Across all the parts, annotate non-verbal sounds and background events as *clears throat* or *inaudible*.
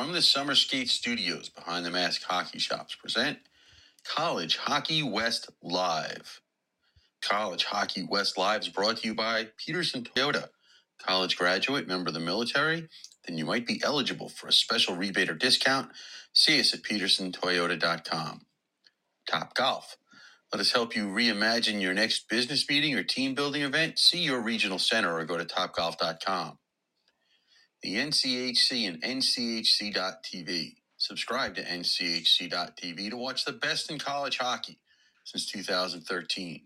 From the Summer Skate Studios behind the Mask Hockey Shops present College Hockey West Live. College Hockey West Live is brought to you by Peterson Toyota. College graduate, member of the military, then you might be eligible for a special rebate or discount. See us at petersontoyota.com. Top Golf. Let us help you reimagine your next business meeting or team building event. See your regional center or go to topgolf.com. The NCHC and NCHC.TV. Subscribe to NCHC.TV to watch the best in college hockey since 2013.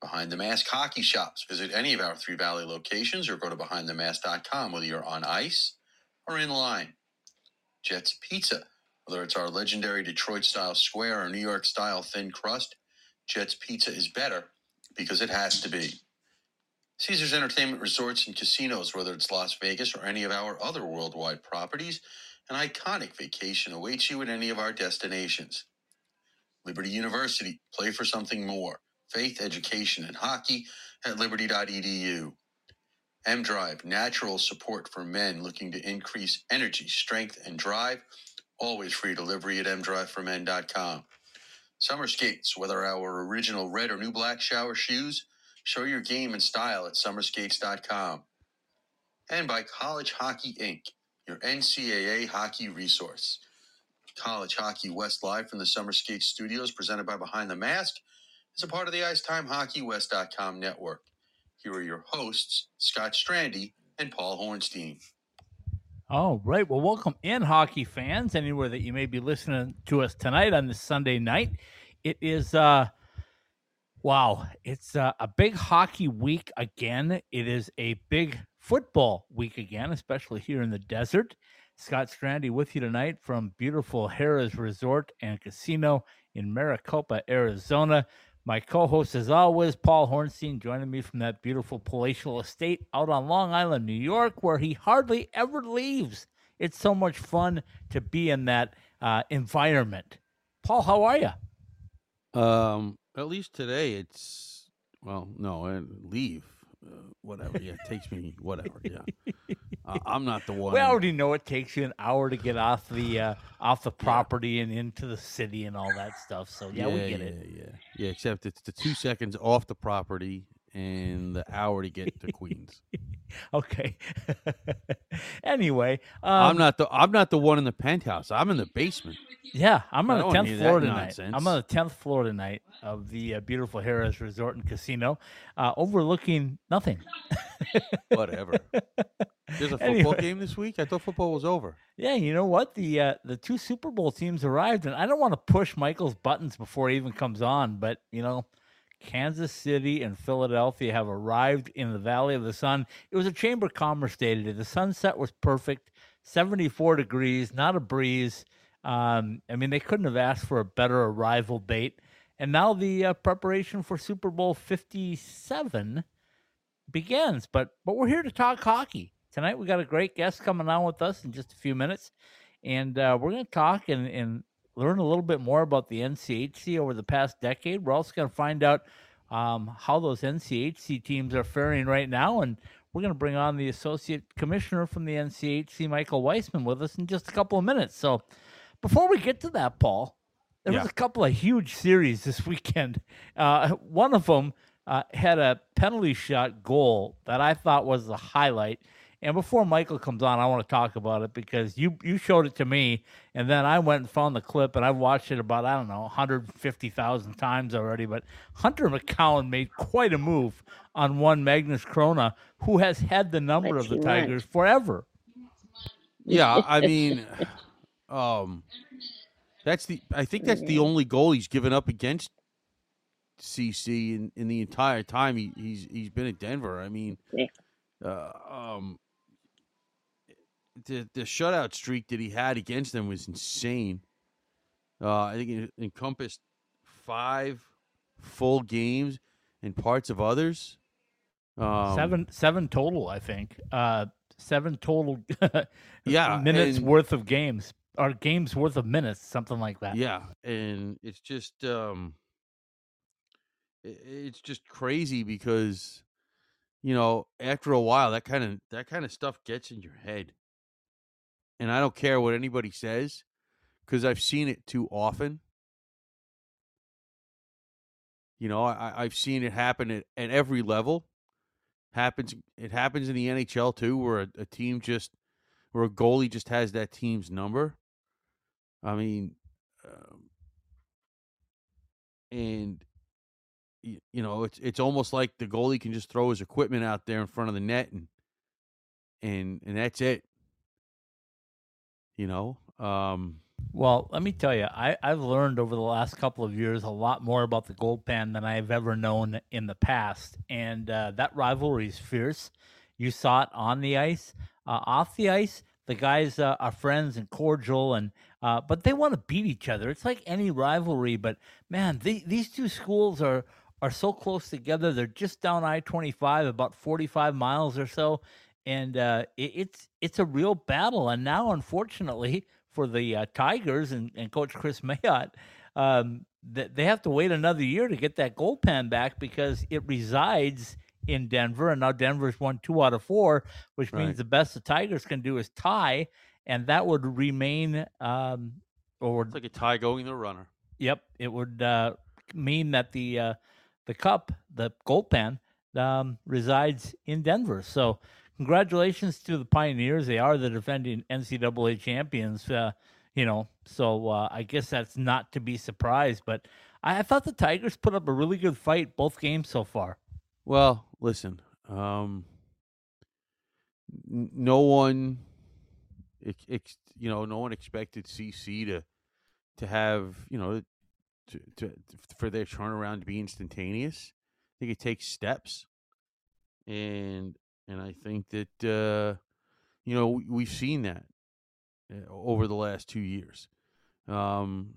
Behind the Mask Hockey Shops. Visit any of our Three Valley locations or go to BehindTheMask.com whether you're on ice or in line. Jets Pizza. Whether it's our legendary Detroit style square or New York style thin crust, Jets Pizza is better because it has to be. Caesars Entertainment Resorts and Casinos, whether it's Las Vegas or any of our other worldwide properties, an iconic vacation awaits you at any of our destinations. Liberty University, play for something more. Faith, education, and hockey at liberty.edu. M Drive, natural support for men looking to increase energy, strength, and drive. Always free delivery at mdriveformen.com. Summer skates, whether our original red or new black shower shoes, show your game and style at summerskates.com. And by College Hockey Inc., your NCAA hockey resource. College Hockey West Live from the Summer Skate Studios, presented by Behind the Mask, is a part of the IcetimeHockeyWest.com network. Here are your hosts, Scott Strandy and Paul Hornstein. All right. Well, welcome in, hockey fans, anywhere that you may be listening to us tonight on this Sunday night. It is, uh, wow, it's uh, a big hockey week again. It is a big football week again, especially here in the desert. Scott Strandy with you tonight from beautiful Harrah's Resort and Casino in Maricopa, Arizona. My co host, as always, Paul Hornstein, joining me from that beautiful palatial estate out on Long Island, New York, where he hardly ever leaves. It's so much fun to be in that uh, environment. Paul, how are you? Um, at least today it's well, no, uh, leave, uh, whatever. Yeah, it takes me *laughs* whatever. Yeah, uh, I'm not the one. We already know it takes you an hour to get off the uh, off the property and into the city and all that stuff. So yeah, we get yeah, it. Yeah, yeah, Except it's the two seconds off the property and the hour to get to Queens. *laughs* Okay. *laughs* anyway, um, I'm not the I'm not the one in the penthouse. I'm in the basement. Yeah, I'm on the tenth floor tonight. nonsense. I'm on the tenth floor tonight of the uh, beautiful Harrah's Resort and Casino, uh, overlooking nothing. *laughs* Whatever. There's a football Anyway. game this week. I thought football was over. Yeah, you know what? The uh, the two Super Bowl teams arrived, and I don't want to push Michael's buttons before he even comes on, but you know, Kansas City and Philadelphia have arrived in the Valley of the Sun. It was a Chamber of Commerce day today. The sunset was perfect, 74 degrees, not a breeze. Um, I mean, they couldn't have asked for a better arrival date. And now the uh, preparation for Super Bowl 57 begins. But but we're here to talk hockey tonight. We got a great guest coming on with us in just a few minutes, and uh, we're going to talk and, and learn a little bit more about the NCHC over the past decade. We're also going to find out um, how those NCHC teams are faring right now, and we're going to bring on the associate commissioner from the NCHC, Michael Weissman, with us in just a couple of minutes. So before we get to that, Paul. There Yeah. was a couple of huge series this weekend. *laughs* Uh, one of them uh, had a penalty shot goal that I thought was the highlight. And before Michael comes on, I want to talk about it because you you showed it to me, and then I went and found the clip, and I've watched it about I don't know 150,000 times already. But Hunter McCown made quite a move on one Magnus Chrona, who has had the number But of the he. Tigers forever. Yeah, I *laughs* mean, um, that's the. I think that's the only goal he's given up against CC in, in the entire time he, he's he's been at Denver. I mean, Yeah. uh, um, the the shutout streak that he had against them was insane. Uh, I think it encompassed five full games and parts of others. Um, seven seven total, I think. Uh, seven total. *laughs* Yeah, minutes and- worth of games or games worth of minutes, something like that. Yeah, and it's just um i- it's just crazy because you know, after a while that kind of that kind of stuff gets in your head. And I don't care what anybody says because I've seen it too often. You know, I, I've seen it happen at, at every level. Happens. It happens in the NHL too, where a, a team just, where a goalie just has that team's number. I mean, um, and you, you know, it's it's almost like the goalie can just throw his equipment out there in front of the net and and and that's it. You know, um, well, let me tell you, I, I've learned over the last couple of years a lot more about the gold pan than I've ever known in the past. And uh, that rivalry is fierce. You saw it on the ice. Uh, off the ice, the guys uh, are friends and cordial, and uh, but they want to beat each other. It's like any rivalry, but man, the, these two schools are are so close together. They're just down I twenty five, about forty five miles or so, and uh, it, it's it's a real battle. And now, unfortunately, for the uh, Tigers and, and Coach Kris *laughs* Mayotte, um, that they have to wait another year to get that gold pan back because it resides in Denver, and now Denver's won two out of four, which right. means the best the Tigers can do is tie, and that would remain. Um, or it's like a tie going the runner. Yep, it would uh, mean that the uh, the cup, the gold pan, um, resides in Denver. So congratulations to the Pioneers. They are the defending NCAA champions. Uh, you know, so uh, I guess that's not to be surprised. But I, I, thought the Tigers put up a really good fight both games so far. Well, listen, um, no one, ex- ex- you know, no one expected CC to to have you know to, to for their turnaround to be instantaneous. I think it takes steps, and and I think that uh, you know we've seen that uh, over the last two years. Um,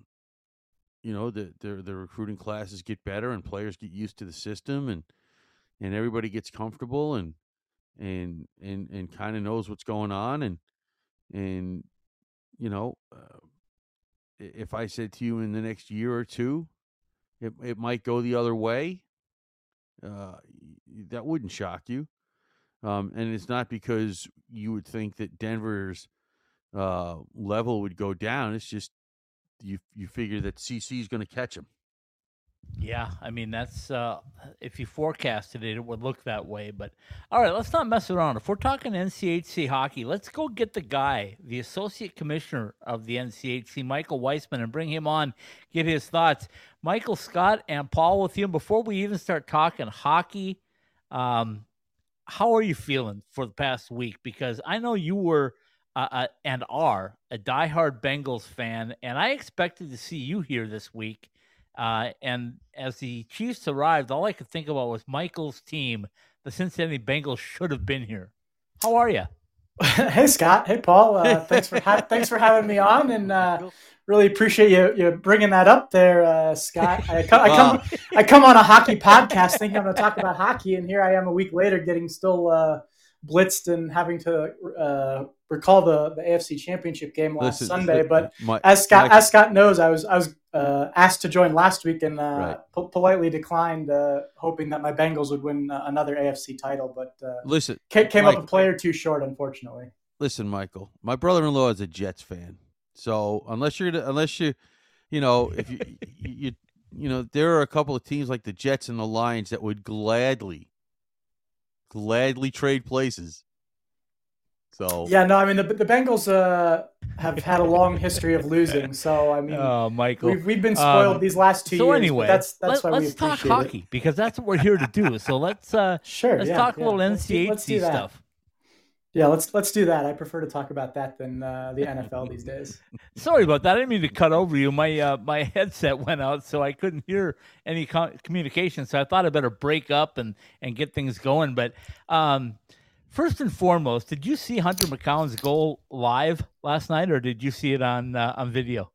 you know the, the the recruiting classes get better and players get used to the system and and everybody gets comfortable and and and and kind of knows what's going on and and you know uh, if I said to you in the next year or two, it it might go the other way. Uh, that wouldn't shock you. Um, and it's not because you would think that Denver's uh, level would go down. It's just you you figure that CC is going to catch him. Yeah, I mean that's uh, if you forecasted it, it would look that way. But all right, let's not mess around. If we're talking NCHC hockey, let's go get the guy, the associate commissioner of the NCHC, Michael Weissman, and bring him on, get his thoughts. Michael Scott and Paul with you. Before we even start talking hockey, um, how are you feeling for the past week? Because I know you were uh, uh, and are a diehard Bengals fan, and I expected to see you here this week. Uh, and as the Chiefs arrived, all I could think about was Michael's team. The Cincinnati Bengals should have been here. How are you? *laughs* hey Scott. Hey Paul. Uh, thanks for ha- *laughs* thanks for having me on, and uh, really appreciate you you bringing that up there, uh, Scott. I come, I come, *laughs* I come on a hockey podcast thinking I'm going to talk about hockey, and here I am a week later getting still uh, blitzed and having to uh, recall the, the AFC Championship game last Sunday. But my, as Scott my, as Scott knows, I was I was uh, asked to join last week and uh, right. po- politely declined, uh, hoping that my Bengals would win uh, another AFC title. But uh, listen, came, came up a player too short, unfortunately. Listen, Michael, my brother-in-law is a Jets fan, so unless you're unless you, you know, if *laughs* you you you know, there are a couple of teams like the Jets and the Lions that would gladly gladly trade places. So yeah, no, I mean the the Bengals uh, have had a long history of losing. So I mean, oh, Michael, we've, we've been spoiled um, these last two so years. anyway, that's that's let, why let's talk hockey it. because that's what we're here to do. So let's uh, *laughs* sure, let's yeah, talk yeah. a little let's NCHC do, let's do stuff. Yeah, let's let's do that. I prefer to talk about that than uh, the NFL these days. *laughs* Sorry about that. I didn't mean to cut over you. My uh, my *laughs* headset went out, so I couldn't hear any communication. So I thought I better break up and and get things going. But um, first and foremost, did you see Hunter McCown's goal live last night, or did you see it on uh, on video?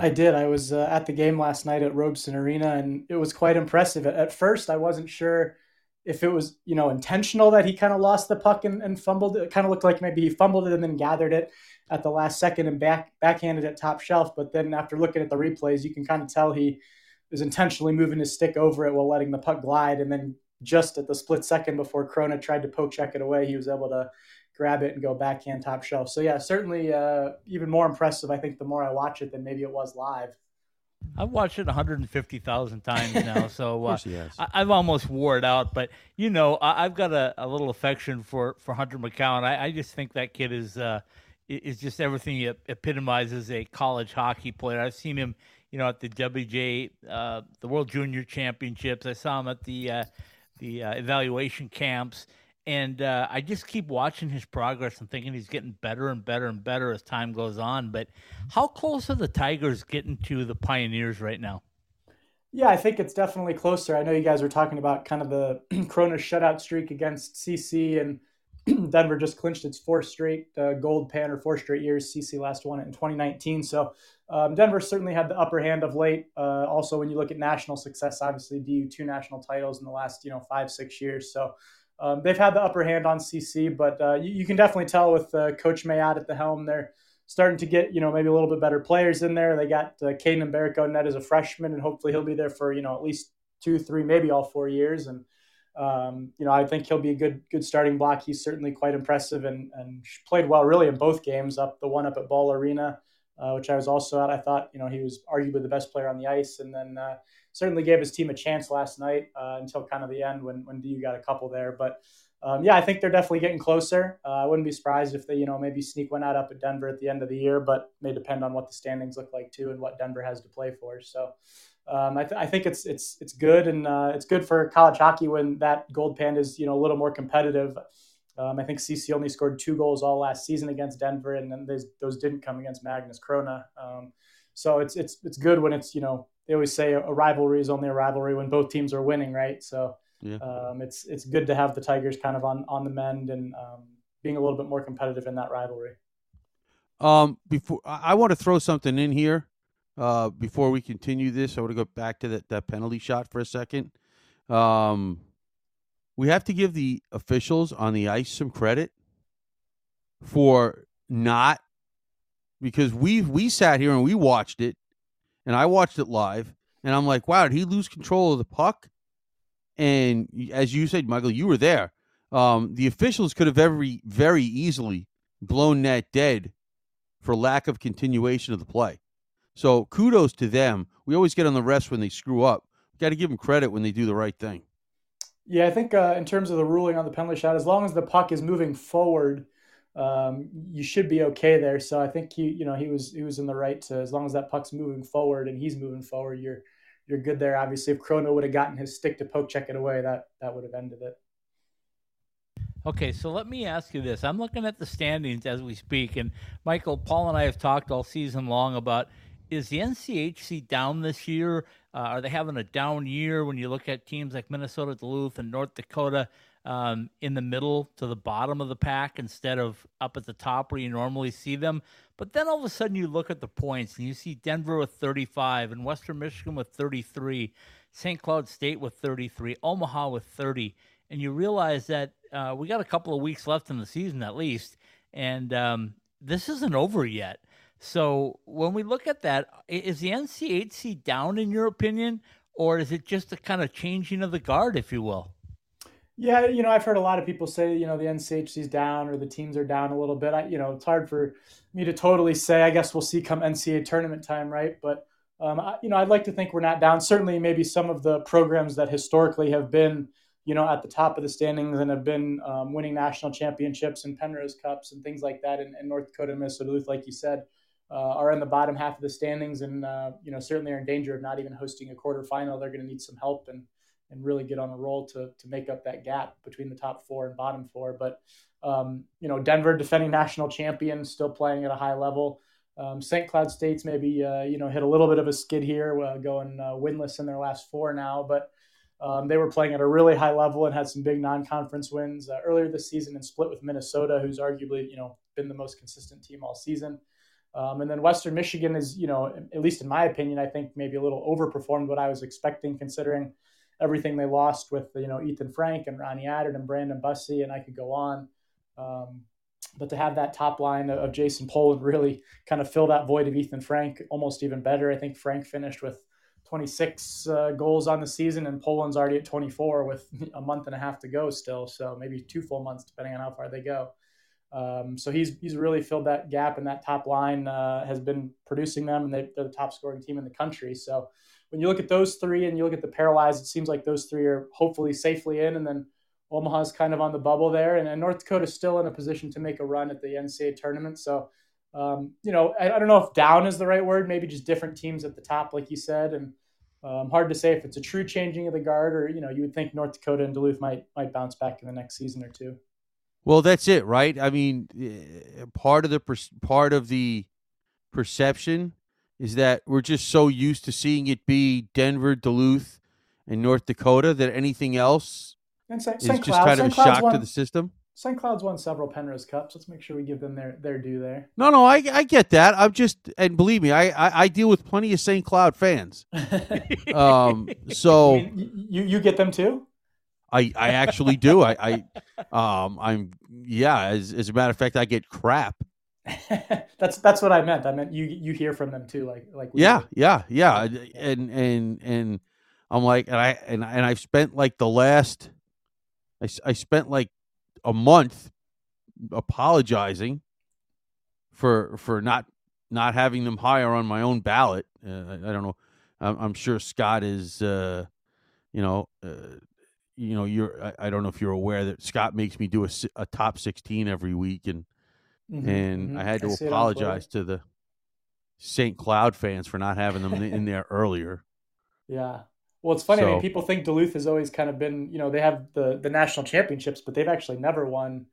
I did. I was uh, at the game last night at Robson Arena, and it was quite impressive. At first, I wasn't sure if it was you know intentional that he kind of lost the puck and, and fumbled it. kind of looked like maybe he fumbled it and then gathered it at the last second and back backhanded it top shelf but then after looking at the replays you can kind of tell he was intentionally moving his stick over it while letting the puck glide and then just at the split second before Chrona tried to poke check it away he was able to grab it and go backhand top shelf. So yeah, certainly uh, even more impressive. I think the more I watch it than maybe it was live. I've watched it 150,000 times *laughs* now, so uh, I, have almost wore it out. But you know, I, have got a, a, little affection for for Hunter McCown. I, I just think that kid is uh, is just everything he epitomizes a college hockey player. I've seen him, you know, at the WJ, uh, the World Junior Championships. I saw him at the uh, the uh, evaluation camps, and uh, I just keep watching his progress and thinking he's getting better and better and better as time goes on. But how close are the Tigers getting to the Pioneers right now? Yeah, I think it's definitely closer. I know you guys were talking about kind of the *clears throat* Chrona shutout streak against CC, and *clears throat* Denver just clinched its fourth straight uh, gold pan or four straight years. CC last won it in 2019. So um, Denver certainly had the upper hand of late. Uh, also, when you look at national success, obviously DU two national titles in the last you know five six years. So um, they've had the upper hand on CC, but uh, you, you, can definitely tell with uh, Coach Mayotte at the helm, they're starting to get you know maybe a little bit better players in there. They got uh, Kaidan Mbereko net as a freshman, and hopefully he'll be there for you know at least two, three, maybe all four years. And um, you know I think he'll be a good good starting block. He's certainly quite impressive and and played well really in both games. Up the one up at Ball Arena, uh, which I was also at. I thought you know he was arguably the best player on the ice, and then uh, certainly gave his team a chance last night uh, until kind of the end when when DU got a couple there. But um, yeah, I think they're definitely getting closer. Uh, I wouldn't be surprised if they you know maybe sneak one out up at Denver at the end of the year, but may depend on what the standings look like too and what Denver has to play for. So. Um, I, th- I, think it's it's it's good and uh, it's good for college hockey when that gold pan is you know a little more competitive. Um, I think CC only scored two goals all last season against Denver, and then those didn't come against Magnus Chrona. Um, so it's it's it's good when it's you know they always say a rivalry is only a rivalry when both teams are winning, right? So yeah. um, it's it's good to have the Tigers kind of on on the mend and um, being a little bit more competitive in that rivalry. Um, before I want to throw something in here. Uh, before we continue this, I want to go back to that, that penalty shot for a second. Um, we have to give the officials on the ice some credit for not because we we sat here and we watched it and I watched it live, and I'm like, wow, did he lose control of the puck? And as you said, Michael, you were there. Um, the officials could have very, very easily blown that dead for lack of continuation of the play. So kudos to them. We always get on the refs when they screw up. Got to give them credit when they do the right thing. Yeah, I think uh, in terms of the ruling on the penalty shot, as long as the puck is moving forward, um, you should be okay there. So I think he, you know, he was he was in the right to as long as that puck's moving forward and he's moving forward, you're you're good there. Obviously, if Chrona would have gotten his stick to poke check it away, that that would have ended it. Okay, so let me ask you this. I'm looking at the standings as we speak, and Michael, Paul, and I have talked all season long about is the NCHC down this year? Uh, are they having a down year when you look at teams like Minnesota, Duluth, and North Dakota? Um, in the middle to the bottom of the pack instead of up at the top where you normally see them. But then all of a sudden you look at the points and you see Denver with 35 and Western Michigan with 33, St. Cloud State with 33, Omaha with 30. And you realize that uh, we got a couple of weeks left in the season at least. And um, this isn't over yet. So when we look at that, is the NCHC down in your opinion, or is it just a kind of changing of the guard, if you will? Yeah, you know, I've heard a lot of people say, you know, the NCHC's down or the teams are down a little bit. I, you know, it's hard for me to totally say. I guess we'll see come NCAA tournament time, right? But, um, I, you know, I'd like to think we're not down. Certainly, maybe some of the programs that historically have been, you know, at the top of the standings and have been um, winning national championships and Penrose Cups and things like that in, in North Dakota and Minnesota Duluth, like you said, uh, are in the bottom half of the standings and, uh, you know, certainly are in danger of not even hosting a quarterfinal. They're going to need some help and and really get on a roll to to make up that gap between the top four and bottom four. But um, you know, Denver, defending national champion, still playing at a high level. Um, St. Cloud State's maybe uh, you know hit a little bit of a skid here, uh, going uh, winless in their last four now, but. Um, they were playing at a really high level and had some big non-conference wins uh, earlier this season and split with Minnesota, who's arguably you know been the most consistent team all season. Um, and then Western Michigan is, you know, at least in my opinion, I think maybe a little overperformed what I was expecting, considering everything they lost with you know Ethan Frank and Ronnie Attard and Brandon Bussi, and I could go on. Um, but to have that top line of Jason Polin really kind of fill that void of Ethan Frank almost even better. I think Frank finished with 26 uh, goals on the season, and Polin's already at 24 with *laughs* a month and a half to go still. So maybe two full months, depending on how far they go. Um, so he's he's really filled that gap, and that top line uh, has been producing them, and they, are the top scoring team in the country. So when you look at those three and you look at the pairwise, it seems like those three are hopefully safely in, and then Omaha's kind of on the bubble there, and, and North Dakota's still in a position to make a run at the NCAA tournament. So, um, you know, I, I, don't know if down is the right word, maybe just different teams at the top, like you said, and um, hard to say if it's a true changing of the guard or you know you would think North Dakota and Duluth might might bounce back in the next season or two. Well, that's it, right? I mean, eh, part of the part of the perception is that we're just so used to seeing it be Denver, Duluth, and North Dakota that anything else and St. is St. just kind of a shock won, to the system. St. Cloud's won several Penrose Cups. Let's make sure we give them their, their due there. No, no, I, I get that. I'm just, and believe me, I, I, I deal with plenty of St. Cloud fans. *laughs* um, so you, you, you get them too. I, I actually do. I, I, um, I'm, yeah. As, as a matter of fact, I get crap *laughs* that's that's what I meant. I meant you you hear from them too, like like yeah, yeah, yeah, and and and I'm like, and I and and I've spent like the last, I I spent like a month apologizing for for not not having them higher on my own ballot. Uh, I, I, don't know. I'm, I'm, sure Scott is, uh, you know, uh, you know, you're. I, I, don't know if you're aware that Scott makes me do a, a top 16 every week, and mm-hmm, and mm-hmm. I had to I apologize to the St. Cloud fans for not having them in there earlier. Yeah. Well, it's funny. So, I mean, people think Duluth has always kind of been, you know, they have the the national championships, but they've actually never won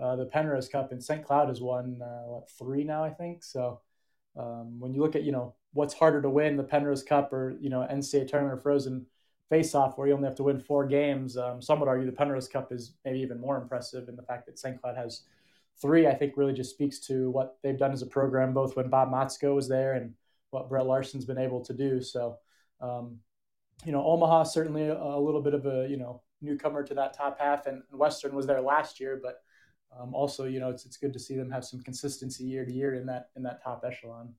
uh, the Penrose Cup. And St. Cloud has won uh, what three now, I think. So um, when you look at, you know, what's harder to win, the Penrose Cup or you know NCAA tournament or Frozen face-off, where you only have to win four games, um, some would argue the Penrose Cup is maybe even more impressive in the fact that St. Cloud has three, I think really just speaks to what they've done as a program, both when Bob Motzko was there and what Brett Larson's been able to do. So, um, you know, Omaha certainly a, a, little bit of a you know newcomer to that top half, and, Western was there last year, but um, also you know it's it's good to see them have some consistency year to year in that in that top echelon.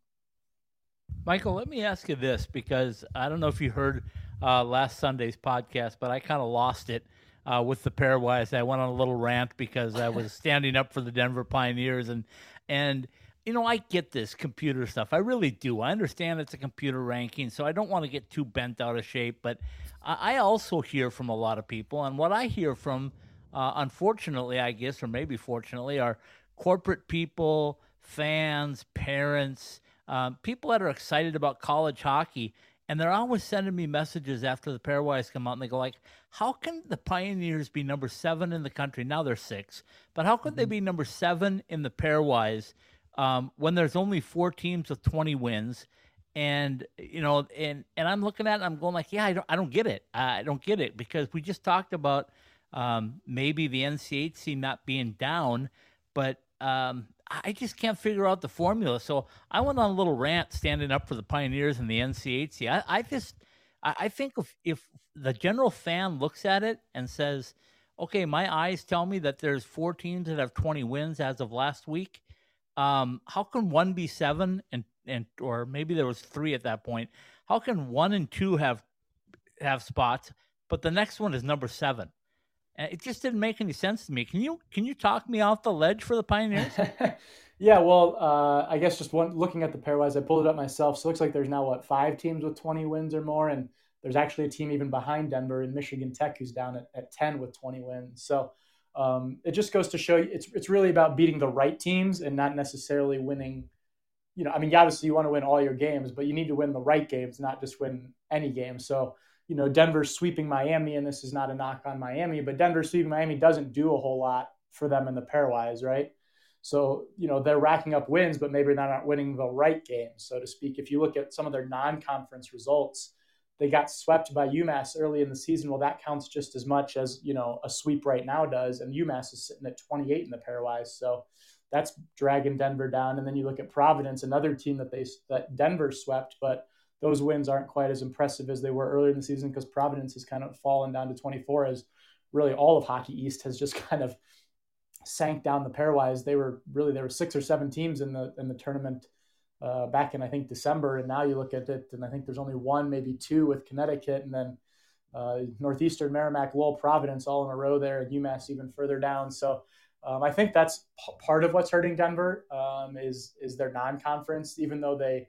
Michael, let me ask you this because I don't know if you heard uh, last Sunday's podcast, but I kind of lost it uh, with the pairwise. I went on a little rant because I was *laughs* standing up for the Denver Pioneers and and you know I get this computer stuff. I really do. I understand it's a computer ranking, so I don't want to get too bent out of shape. But I, I also hear from a lot of people, and what I hear from, uh, unfortunately, I guess, or maybe fortunately, are corporate people, fans, parents. Um, people that are excited about college hockey and they're always sending me messages after the pairwise come out, and they go like, "How can the Pioneers be number seven in the country? Now they're six, but how could mm-hmm. they be number seven in the pairwise um, when there's only four teams with 20 wins?" And you know, and and I'm looking at it, I'm going like, "Yeah, I don't, I don't get it. I don't get it because we just talked about um, maybe the NCHC not being down, but um, I just can't figure out the formula. So I went on a little rant standing up for the Pioneers and the NCHC. I, I just, I, I think if, if the general fan looks at it and says, okay, my eyes tell me that there's four teams that have 20 wins as of last week. Um, how can one be seven and, and, or maybe there was three at that point. How can one and two have, have spots, but the next one is number seven? It just didn't make any sense to me. Can you can you talk me off the ledge for the Pioneers? *laughs* yeah, well, uh, I guess just one looking at the pairwise, I pulled it up myself. So it looks like there's now what five teams with 20 wins or more, and there's actually a team even behind Denver in Michigan Tech who's down at, at 10 with 20 wins. So um, it just goes to show you it's it's really about beating the right teams and not necessarily winning. You know, I mean, obviously you want to win all your games, but you need to win the right games, not just win any game. So you know, Denver sweeping Miami, and this is not a knock on Miami, but Denver sweeping Miami doesn't do a whole lot for them in the pairwise, right? So, you know, they're racking up wins, but maybe they're not winning the right games, so to speak. If you look at some of their non conference results, they got swept by UMass early in the season. Well, that counts just as much as, you know, a sweep right now does. And UMass is sitting at 28 in the pairwise. So that's dragging Denver down. And then you look at Providence, another team that they that Denver swept, but those wins aren't quite as impressive as they were earlier in the season because Providence has kind of fallen down to 24 as really all of Hockey East has just *laughs* kind of sank down the pairwise. They were really there were six or seven teams in the in the tournament uh, back in I think December, and now you look at it and I think there's only one, maybe two with Connecticut, and then uh, Northeastern, Merrimack, Lowell, Providence all in a row there, and UMass even further down. So Um, I think that's p- part of what's hurting Denver um, is is their non-conference. Even though they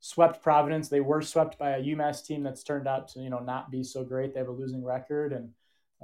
swept Providence, they were swept by a UMass team that's turned out to you know not be so great. They have a losing record, and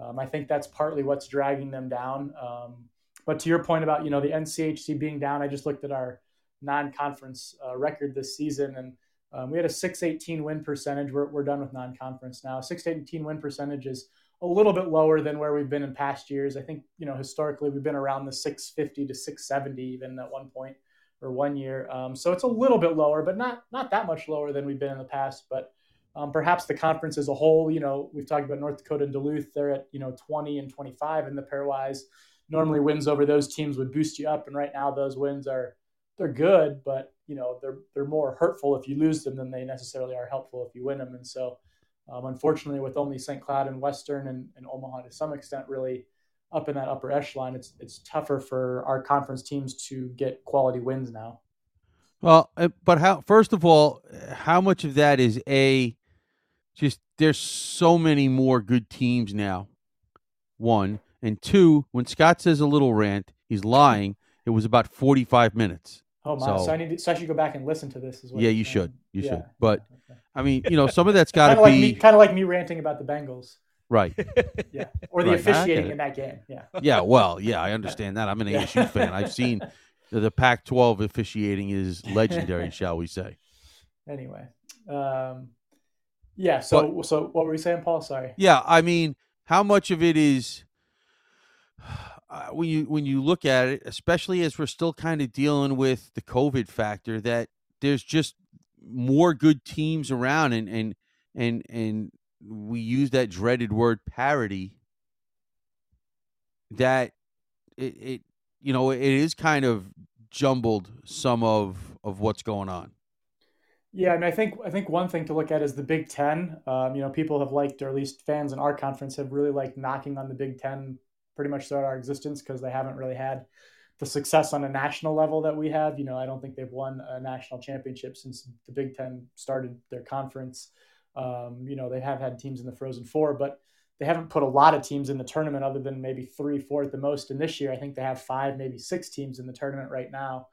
um, I think that's partly what's dragging them down. Um, but to your point about you know the NCHC being down, I just looked at our non-conference uh, record this season, and um, we had a 618 win percentage. We're, we're done with non-conference now. 618 win percentage is a little bit lower than where we've been in past years. I think you know historically we've been around the 650 to 670 even at one point or one year. Um, so it's a little bit lower, but not not that much lower than we've been in the past. But um, perhaps the conference as a whole, you know, we've talked about North Dakota and Duluth. They're at you know 20 and 25 in the pairwise. Normally wins over those teams would boost you up, and right now those wins are they're good, but you know they're they're more hurtful if you lose them than they necessarily are helpful if you win them. And so, um, unfortunately, with only St. Cloud and Western and, and Omaha to some extent really up in that upper echelon, it's it's tougher for our conference teams to get quality wins now. Well, uh, but how? First of all, how much of that is a just there's so many more good teams now. One and two, when Scott says a little rant, he's lying. It was about 45 minutes. Oh my! So, so I need to, so I should go back and listen to this as well. Yeah, you should. You yeah. should. But okay. I mean, you know, some of that's *laughs* got to be like kind of like me ranting about the Bengals. Right. *laughs* yeah. Or the right. officiating in that game. Yeah. Yeah. Well, yeah, I understand that. I'm an *laughs* yeah. ASU fan. I've seen the Pac-12 officiating is legendary, *laughs* shall we say? Anyway, um, yeah. So, but, so what were we saying, Paul? Sorry. Yeah, I mean, how much of it is uh, when you when you look at it, especially as we're still kind of dealing with the COVID factor, that there's just more good teams around, and and and and we use that dreaded word parity That it, it you know it is kind of jumbled some of of what's going on. Yeah, I mean, I think I think one thing to look at is the Big Ten. Um, you know, people have liked, or at least fans in our conference have really liked knocking on the Big Ten pretty much throughout our existence because they haven't really had the success on a national level that we have. You know, I don't think they've won a national championship since the Big Ten started their conference. Um, you know, they have had teams in the Frozen Four, but they haven't put a lot of teams in the tournament other than maybe three, four at the most. And this year, I think they have five, maybe six teams in the tournament right now.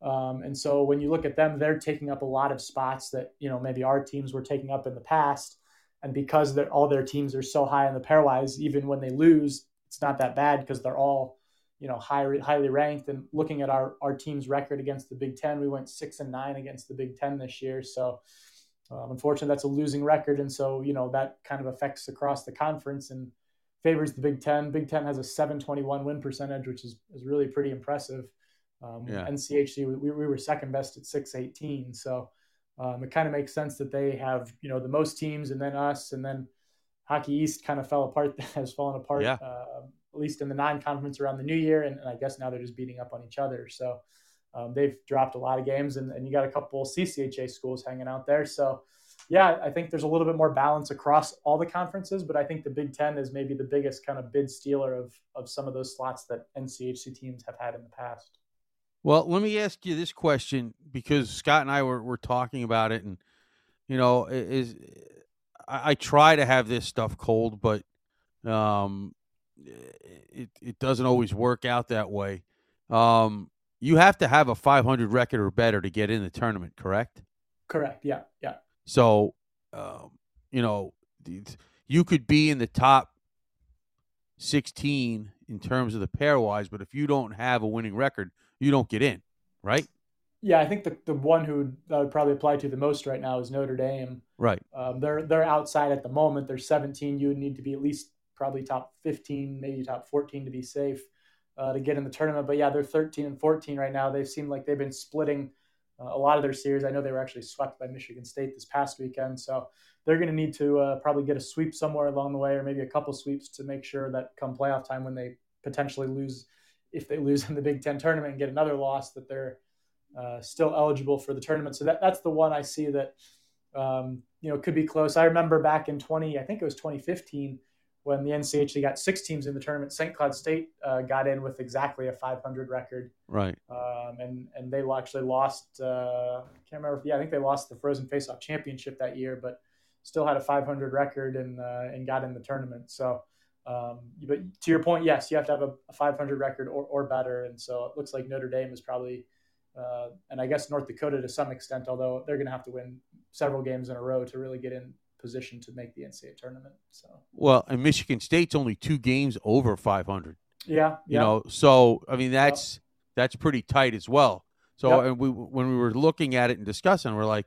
Um, and so when you look at them, they're taking up a lot of spots that, you know, maybe our teams were taking up in the past. And because all their teams are so high in the pairwise, even when they lose, it's not that bad because they're all, you know, high, highly ranked. And looking at our, our team's record against the Big Ten, we went six and nine against the Big Ten this year. So, um, unfortunately, that's a losing record, and so you know that kind of affects across the conference and favors the Big Ten. Big Ten has a 721 win percentage, which is is really pretty impressive. Um, yeah. NCHC we, we were second best at 618, so um, it kind of makes sense that they have you know the most teams, and then us, and then Hockey East kind of fell apart, *laughs* has fallen apart. Yeah. Uh, at least in the non-conference around the new year, and, and I guess now they're just beating up on each other. So um, they've dropped a lot of games, and, and you got a couple CCHA schools hanging out there. So, yeah, I think there's a little bit more balance across all the conferences, but I think the Big Ten is maybe the biggest kind of bid stealer of of some of those slots that NCHC teams have had in the past. Well, let me ask you this question because Scott and I were, were talking about it, and you know, is I, I try to have this stuff cold, but um, it it doesn't always work out that way. Um, you have to have a 500 record or better to get in the tournament, correct? Correct. Yeah. Yeah. So, um, you know, you could be in the top 16 in terms of the pairwise, but if you don't have a winning record, you don't get in, right? Yeah, I think the, the one who that would probably apply to the most right now is Notre Dame. Right. Um, they're they're outside at the moment. They're 17. You would need to be at least probably top 15, maybe top 14 to be safe uh, to get in the tournament. But yeah, they're 13 and 14 right now. They seem like they've been splitting uh, a lot of their series. I know they were actually swept by Michigan State this past weekend, so they're going to need to uh, probably get a sweep somewhere along the way, or maybe a couple sweeps to make sure that come playoff time when they potentially lose, if they *laughs* lose in the Big Ten tournament and get another loss, that they're uh, still eligible for the tournament. So that, that's the one I see that um, you know could be close. I remember back in 20, I think it was 2015 when the NCHC got six teams in the tournament, St. Cloud State uh, got in with exactly a 500 record. Right. Um, and and they actually lost. Uh, I can't remember. If, yeah, I think they lost the Frozen Faceoff Championship that year, but still had a 500 record and uh, and got in the tournament. So Um, but to your point, yes, you have to have a, a 500 record or, or better. And so it looks like Notre Dame is probably, uh, and I guess North Dakota to some extent, although they're going to have to win several games in a row to really get in position to make the NCAA tournament. So well, and Michigan State's only two games over 500. Yeah, you know, so I mean that's yep. that's pretty tight as well. So yep. and we when we were looking at it and discussing, we're like,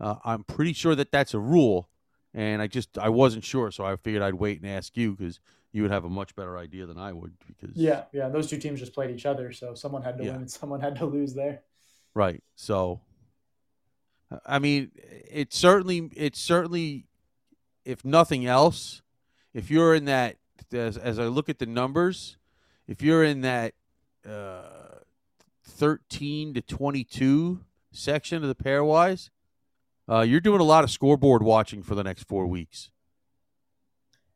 uh, I'm pretty sure that that's a rule, and I just I wasn't sure, so I figured I'd wait and ask you because you would have a much better idea than I would. Because yeah, yeah, those two teams just played each other, so someone had to yeah. win and *laughs* someone had to lose there. Right. So, I mean, it certainly it certainly if nothing else, if you're in that, as, as I look at the numbers, if you're in that uh, 13 to 22 section of the pairwise, uh, you're doing a lot of scoreboard watching for the next four weeks.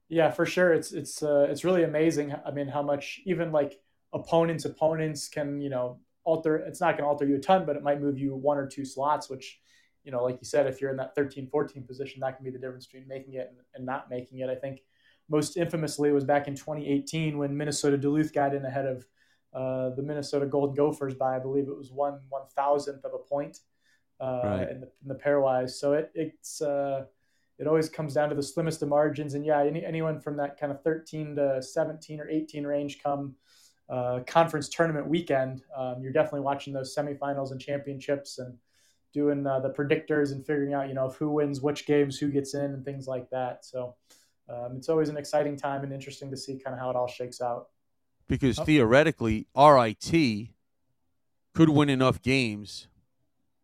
Yeah, for sure. It's it's uh, it's really amazing. I mean, how much even like opponents opponents can you know alter. It's not going to alter you a ton, but it might move you one or two slots, which you know, like you said, if you're in that 13, 14 position, that can be the difference between making it and, and not making it. I think most infamously it was back in 2018 when Minnesota Duluth got in ahead of uh, the Minnesota Golden Gophers by, I believe it was one one thousandth of a point uh, right. in, the, in the pairwise. So it, it's uh, it always comes down to the slimmest of margins. And yeah, any, anyone from that kind of 13 to 17 or 18 range come uh, conference tournament weekend, um, you're definitely watching those semifinals and championships and doing uh, the predictors and figuring out, you know, who wins which games, who gets in, and things like that. So um, it's always an exciting time and interesting to see kind of how it all shakes out. Because oh. theoretically, RIT could win enough games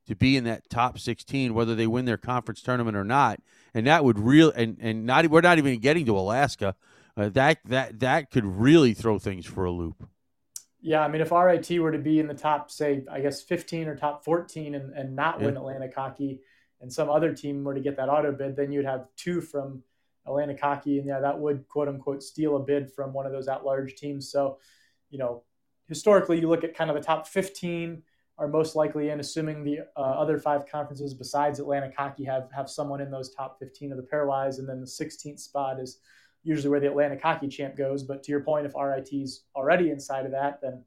to be in that top 16, whether they win their conference tournament or not, and that would real and and not we're not even getting to Alaska. Uh, that that that could really throw things for a loop. Yeah, I mean, if RIT were to be in the top, say, I guess 15 or top 14 and, and not yeah. win Atlantic Hockey, and some other team were to get that auto bid, then you'd have two from Atlantic Hockey, and yeah, that would quote unquote steal a bid from one of those at large teams. So, you know, historically, you look at kind of the top 15 are most likely in, assuming the uh, other five conferences besides Atlantic Hockey have have someone in those top 15 of the pairwise, and then the 16th spot is usually where the Atlantic Hockey Champ goes. But to your point, if RIT's already inside of that, then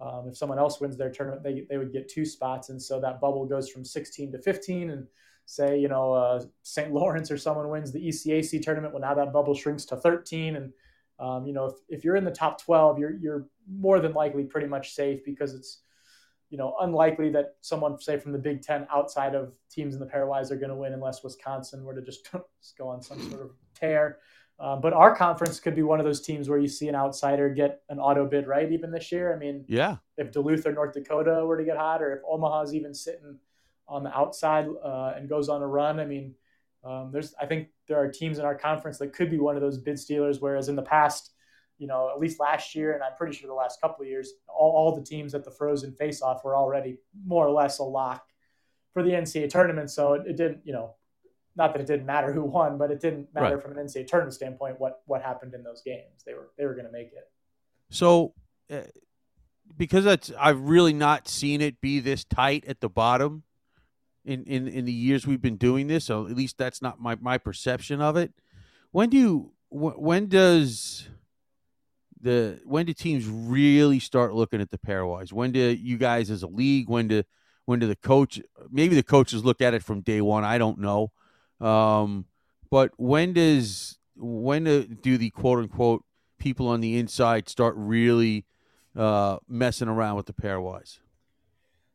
um, if someone else wins their tournament, they, they would get two spots. And so that bubble goes from 16 to 15. And say, you know, uh, St. Lawrence or someone wins the ECAC tournament, well, now that bubble shrinks to 13. And, um, you know, if, if you're in the top 12, you're, you're more than likely pretty much safe because it's, you know, unlikely that someone, say, from the Big Ten outside of teams in the pairwise are going to win unless Wisconsin were to just, just *laughs* go on some sort of tear. Um, but our conference could be one of those teams where you see an outsider get an auto bid right even this year. I mean, yeah, if Duluth or North Dakota were to get hot, or if Omaha's even sitting on the outside uh, and goes on a run, I mean, um, there's I think there are teams in our conference that could be one of those bid stealers. Whereas in the past, you know, at least last year, and I'm pretty sure the last couple of years, all, all the teams at the Frozen Face-Off were already more or less a lock for the NCAA tournament. So it, it didn't, you know, not that it didn't matter who won, but it didn't matter right. from an NCAA tournament standpoint what what happened in those games. They were they were going to make it. So, uh, because that's I've really not seen it be this tight at the bottom in in in the years we've been doing this. So at least that's not my my perception of it. When do you when does the when do teams really start looking at the pairwise? When do you guys as a league? When do when do the coach? Maybe the coaches look at it from day one. I don't know um, but when does when do the quote unquote people on the inside start really uh, messing around with the pairwise?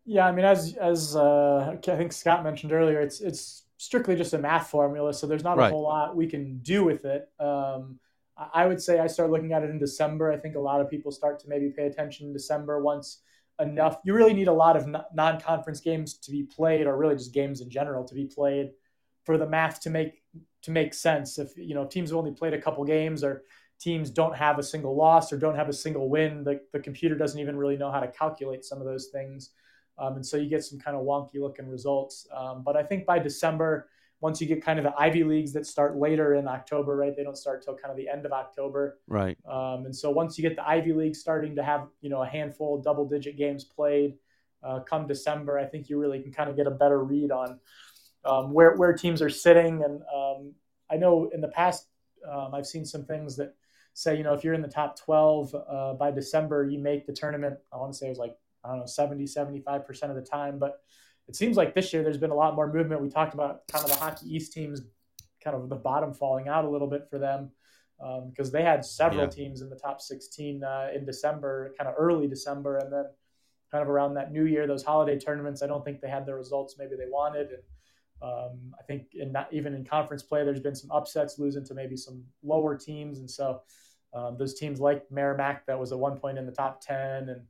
Yeah, I mean, as as uh, I think Scott mentioned earlier, it's it's strictly just a math formula, so there's not right. a whole lot we can do with it. Um, I would say I start looking at it in December. I think a lot of people start to maybe pay attention in December once enough. You really need a lot of non-conference games to be played, or really just games in general to be played for the math to make to make sense. If you know teams have only played a couple games or teams don't have a single loss or don't have a single win, the, the computer doesn't even really know how to calculate some of those things. Um, and so you get some kind of wonky looking results. Um, but I think by December, once you get kind of the Ivy leagues that start later in October, right? They don't start till kind of the end of October, right? Um, and so once you get the Ivy league starting to have you know a handful of double digit games played, uh, come December, I think you really can kind of get a better read on um, where where teams are sitting. And um, I know in the past um, I've seen some things that say, you know, if you're in the top 12 uh, by December, you make the tournament. I want to say it was like, I don't know, 70, 75% of the time. But it seems like this year there's been a lot more movement. We talked about kind of the Hockey East teams, kind of the bottom falling out a little bit for them because um, they had several yeah. teams in the top 16 uh, in December, kind of early December. And then kind of around that new year, those holiday tournaments, I don't think they had the results maybe they wanted. And um, I think in that, even in conference play, there's been some upsets, losing to maybe some lower teams, and so um, those teams like Merrimack that was at one point in the top ten, and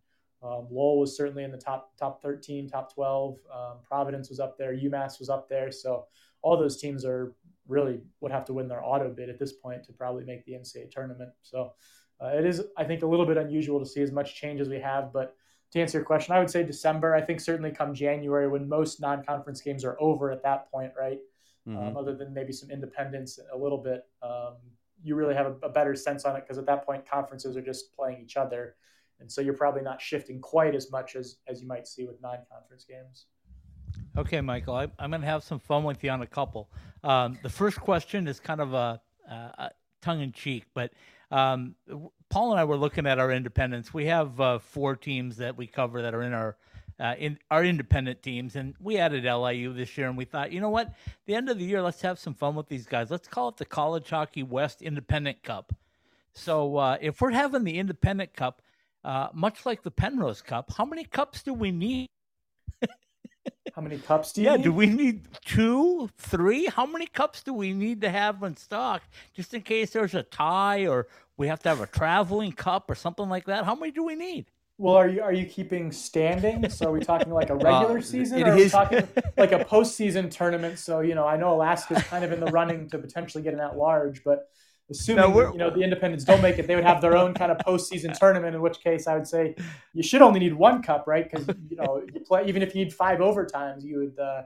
um, Lowell was certainly in the top top 13, top 12. Um, Providence was up there, UMass was up there, so all those teams are really would have to win their auto bid at this point to probably make the NCAA tournament. So uh, it is, I think, a little bit unusual to see as much change as we have, but to answer your question, I would say December. I think certainly come January when most non-conference games are over at that point, right? Mm-hmm. Um, other than maybe some independents a little bit, um, you really have a, a, better sense on it because at that point conferences are just playing each other, and so you're probably not shifting quite as much as as you might see with non-conference games. Okay, Michael, I, am going to have some fun with you on a couple. Um, the first question is kind of a, a tongue in cheek, but um, Paul and I were looking at our independents. We have uh, four teams that we cover that are in our uh, in our independent teams, and we added LIU this year. And we thought, you know what? The end of the year, let's have some fun with these guys. Let's call it the College Hockey West Independent Cup. So uh, if we're having the Independent Cup, uh, much like the Penrose Cup, how many cups do we need? *laughs* How many cups do you yeah, need? do we need two, three? How many cups do we need to have in stock just in case there's a tie or we have to have a traveling cup or something like that? How many do we need? Well, are you are you keeping standing? So are we talking like a *laughs* regular uh, season, or are we talking *laughs* like a postseason tournament? So you know, I know Alaska's kind of in the running to potentially get an at large, but assuming no, you know the independents don't make it, they would have their own kind of postseason *laughs* tournament. In which case, I would say you should only need one cup, right? Because you know you play even if you need five overtimes, you would uh,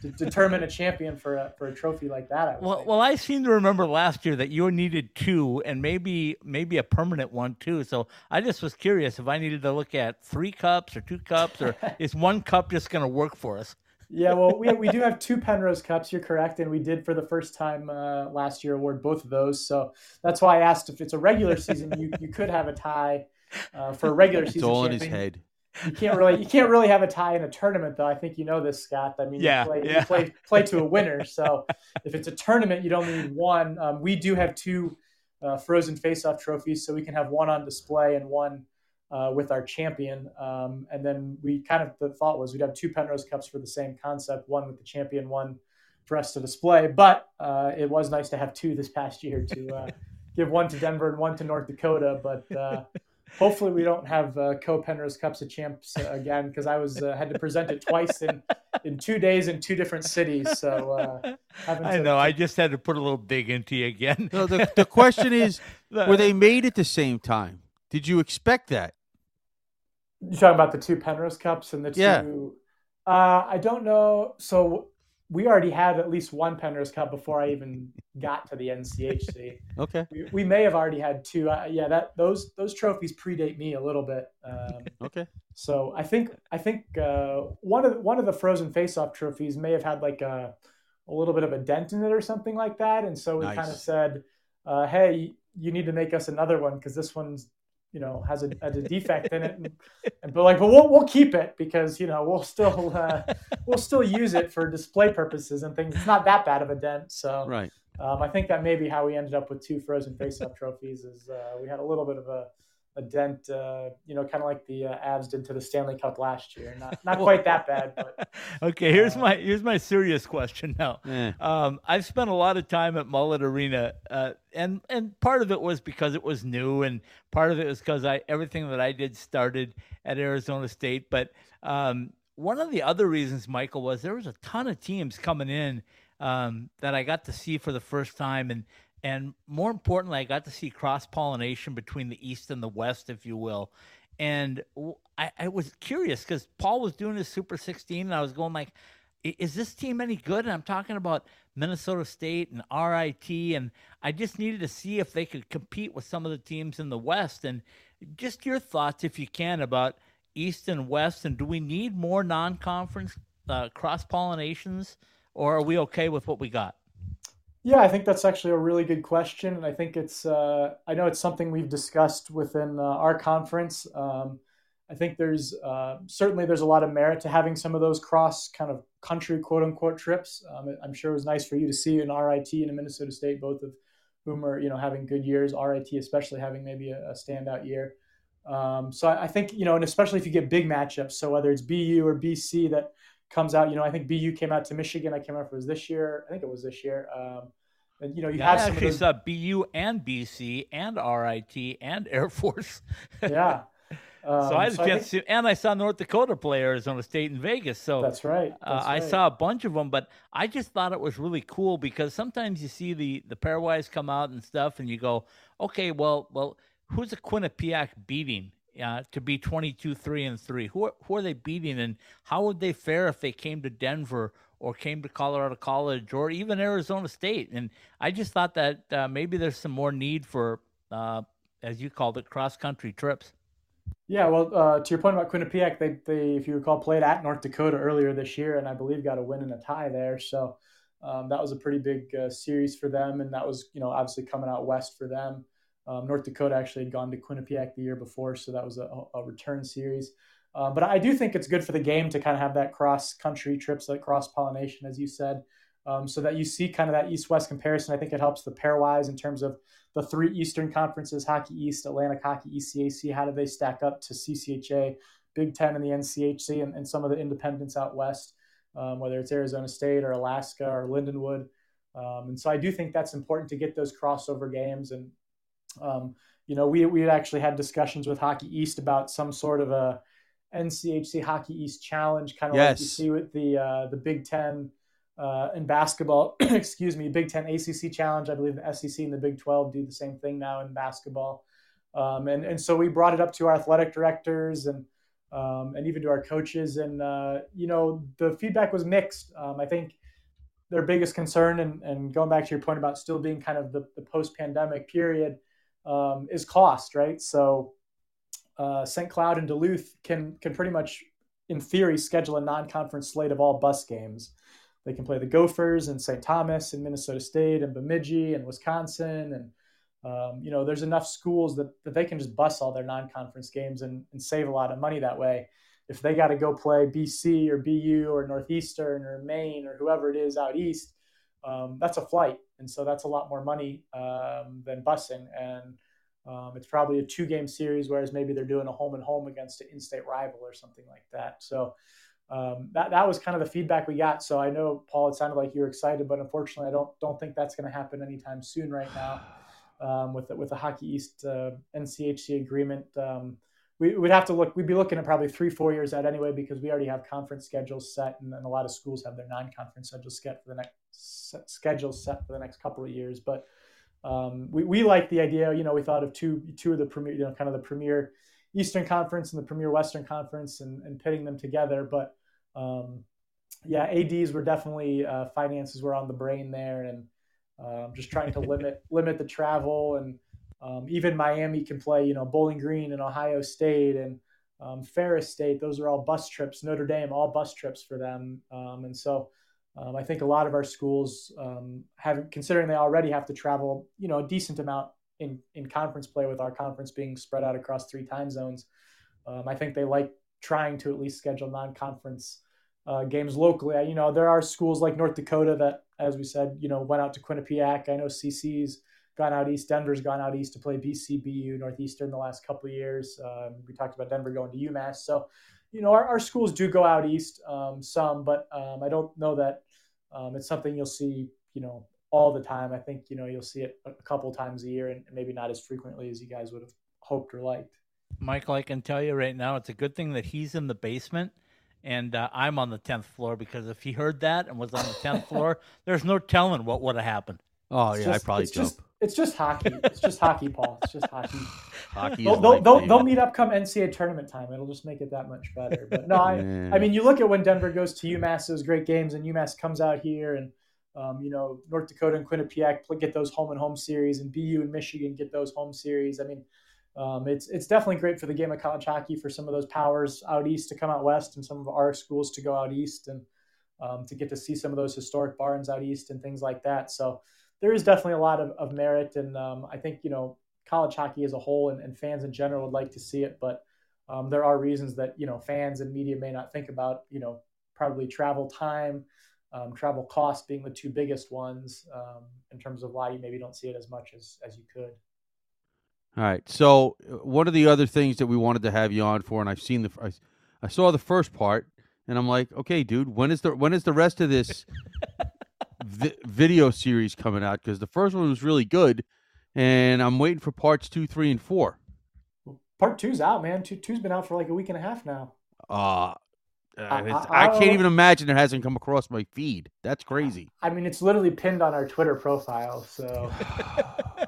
d- determine a champion for a, for a trophy like that. well, well, I seem to remember last year that you needed two, and maybe maybe a permanent one too. So I just was curious if I needed to look at three cups or two cups, or *laughs* is one cup just going to work for us? Yeah, well, we, we do have two Penrose Cups. You're correct, and we did for the first time uh, last year award both of those. So that's why I asked if it's a regular *laughs* season, you, you could have a tie uh, for a regular season. It's all in his head. You can't really you can't really have a tie in a tournament though. I think you know this, Scott. I mean, yeah, you play, yeah. You play play to a winner. So if it's a tournament, you don't need one. Um, we do have two uh, frozen face-off trophies, so we can have one on display and one uh, with our champion. Um, and then we kind of, the thought was we'd have two Penrose Cups for the same concept, one with the champion, one for us to display. But uh, it was nice to have two this past year to uh, *laughs* give one to Denver and one to North Dakota. But uh, hopefully we don't have uh, co Penrose Cups of Champs uh, again because I was had to present it twice in, in two days in two different cities. So I know to, I just had to put a little dig into you again. no, the, the question is, *laughs* were they made at the same time? Did you expect that? You talking about the two Penrose Cups and the two? Yeah. Uh, I don't know. So we already had at least one Penrose Cup before I even got to the NCHC. *laughs* okay. We, we, may have already had two. Uh, yeah, that those those trophies predate me a little bit. Um, *laughs* okay. So I think I think uh, one of the, one of the Frozen Faceoff trophies may have had like a a little bit of a dent in it or something like that, and so we nice. kind of said, uh, "Hey, you need to make us another one because this one's you know has a, has a defect in it and, and but like but we'll, we'll keep it because you know we'll still uh, we'll still use it for display purposes and things. It's not that bad of a dent. So right. um, i think that may be how we ended up with two frozen face-off trophies is uh, we had a little bit of a a dent, uh, you know, kind of like the uh, Avs did to the Stanley Cup last year. Not not quite that bad, but *laughs* okay. Here's uh, my here's my serious question now. Eh. Um, I've spent a lot of time at Mullet Arena, uh, and and part of it was because it was new, and part of it was because I everything that I did started at Arizona State. But um, one of the other reasons, Michael, was there was a ton of teams coming in um, that I got to see for the first time, and and more importantly, I got to see cross pollination between the East and the West, if you will. And I, I was curious because Paul was doing his Super 16, and I was going like, "Is this team any good?" And I'm talking about Minnesota State and RIT, and I just needed to see if they could compete with some of the teams in the West. And just your thoughts, if you can, about East and West, and do we need more non-conference uh, cross pollinations, or are we okay with what we got? Yeah, I think that's actually a really good question, and I think it's uh, I know it's something we've discussed within uh, our conference. Um, I think there's uh, certainly there's a lot of merit to having some of those cross kind of country quote unquote trips. Um, I'm sure it was nice for you to see an RIT and a Minnesota State, both of whom are you know having good years. RIT especially having maybe a, a standout year. Um, so I, I, think you know, and especially if you get big matchups. So whether it's BU or BC that comes out, you know, I think BU came out to Michigan. I can't remember if it was this year. I think it was this year. Um, and you know, you yeah, have I actually those... saw BU and BC and RIT and Air Force. yeah. Um, *laughs* so I had so a chance think... to, and I saw North Dakota play Arizona State in Vegas. So that's right. That's uh, right. I saw a bunch of them, but I just thought it was really cool because sometimes you see the the pairwise come out and stuff, and you go, okay, well, well, who's a Quinnipiac beating? Uh, to be 22 3 and 3 who are, who are they beating and how would they fare if they came to denver or came to colorado college or even arizona state and i just thought that uh, maybe there's some more need for uh, as you called it cross country trips yeah, well, uh, to your point about Quinnipiac, they, they, if you recall, played at North Dakota earlier this year, and I believe got a win and a tie there. So um, that was a pretty big uh, series for them, and that was, you know, obviously coming out west for them. Um, North Dakota actually had gone to Quinnipiac the year before, so that was a, a return series. Uh, but I do think it's good for the game to kind of have that cross country trips, that cross pollination, as you said, um, so that you see kind of that east west comparison. I think it helps the pairwise in terms of the three Eastern conferences, Hockey East, Atlantic Hockey, ECAC, how do they stack up to CCHA, Big Ten, and the NCHC, and, and some of the independents out west, um, whether it's Arizona State or Alaska or Lindenwood. Um, and so I do think that's important to get those crossover games. And, um, you know, we, we actually had discussions with Hockey East about some sort of a NCHC Hockey East challenge, kind of yes. like you see with the, uh, the Big Ten uh, in basketball, *clears throat* excuse me, Big Ten ACC Challenge. I believe the SEC and the Big 12 do the same thing now in basketball. Um, and, and so we brought it up to our athletic directors and, um, and even to our coaches. And, uh, you know, the feedback was mixed. Um, I think their biggest concern, and, and going back to your point about still being kind of the, the post pandemic period, um, is cost, right? So uh, St. Cloud and Duluth can, can pretty much, in theory, schedule a non conference slate of all bus games. They can play the Gophers and St. Thomas and Minnesota State and Bemidji and Wisconsin. And, um, you know, there's enough schools that, that they can just bus all their non conference games and, and save a lot of money that way. If they got to go play BC or BU or Northeastern or Maine or whoever it is out east, um, that's a flight. And so that's a lot more money um, than busing. And um, it's probably a two game series, whereas maybe they're doing a home and home against an in state rival or something like that. So, um, that that was kind of the feedback we got. So I know Paul, it sounded like you were excited, but unfortunately, I don't don't think that's going to happen anytime soon right now. Um, with the, with the Hockey East uh, NCHC agreement, um, we would have to look. We'd be looking at probably three four years out anyway because we already have conference schedules set, and, and a lot of schools have their non-conference schedules set for the next schedules set for the next couple of years. But um, we we like the idea. You know, we thought of two two of the premier, you know, kind of the premier Eastern Conference and the Premier Western Conference and, and pitting them together. But um, yeah, ads were definitely uh, finances were on the brain there, and um, just trying to limit *laughs* limit the travel. And um, even Miami can play, you know, Bowling Green and Ohio State and um, Ferris State. Those are all bus trips. Notre Dame, all bus trips for them. Um, and so um, I think a lot of our schools have, considering they already have to travel, you know, a decent amount in in conference play with our conference being spread out across three time zones. Um, I think they like trying to at least schedule non-conference uh, games locally. You know, there are schools like North Dakota that, as we said, you know, went out to Quinnipiac. I know CC's gone out east. Denver's gone out east to play BC, BU, Northeastern the last couple of years. Um, we talked about Denver going to UMass. So, you know, our, our schools do go out east um, some, but um, I don't know that um, it's something you'll see, you know, all the time. I think you know you'll see it a couple times a year, and maybe not as frequently as you guys would have hoped or liked. Michael, I can tell you right now, it's a good thing that he's in the basement and uh, I'm on the tenth floor because if he heard that and was on the tenth *laughs* floor, there's no telling what would have happened. Oh it's yeah, just, I probably it's jump. Just, it's just hockey. It's just hockey, Paul. It's just hockey. *laughs* Hockey. They'll, they'll, they'll, they'll, meet up come NCAA tournament time. It'll just make it that much better. But no, I, yeah. I mean, you look at when Denver goes to UMass, those great games, and UMass comes out here and um, you know, North Dakota and Quinnipiac get those home and home series, and BU and Michigan get those home series. I mean, um, it's it's definitely great for the game of college hockey for some of those powers out east to come out west, and some of our schools to go out east and um, to get to see some of those historic barns out east and things like that. So, there is definitely a lot of, of merit, and um, I think you know college hockey as a whole and, and fans in general would like to see it, but um, there are reasons that you know fans and media may not think about. You know, probably travel time, um, travel costs being the two biggest ones um, in terms of why you maybe don't see it as much as as you could. All right. So uh, one of the other things that we wanted to have you on for, and I've seen the, I, I saw the first part, and I'm like, okay, dude, when is the when is the rest of this *laughs* vi- video series coming out? Because the first one was really good, and I'm waiting for parts two, three, and four. Part two's out, man. Two two's been out for like a week and a half now. Uh, I, I- I, can't even imagine it hasn't come across my feed. That's crazy. I mean, it's literally pinned on our Twitter profile, so *laughs*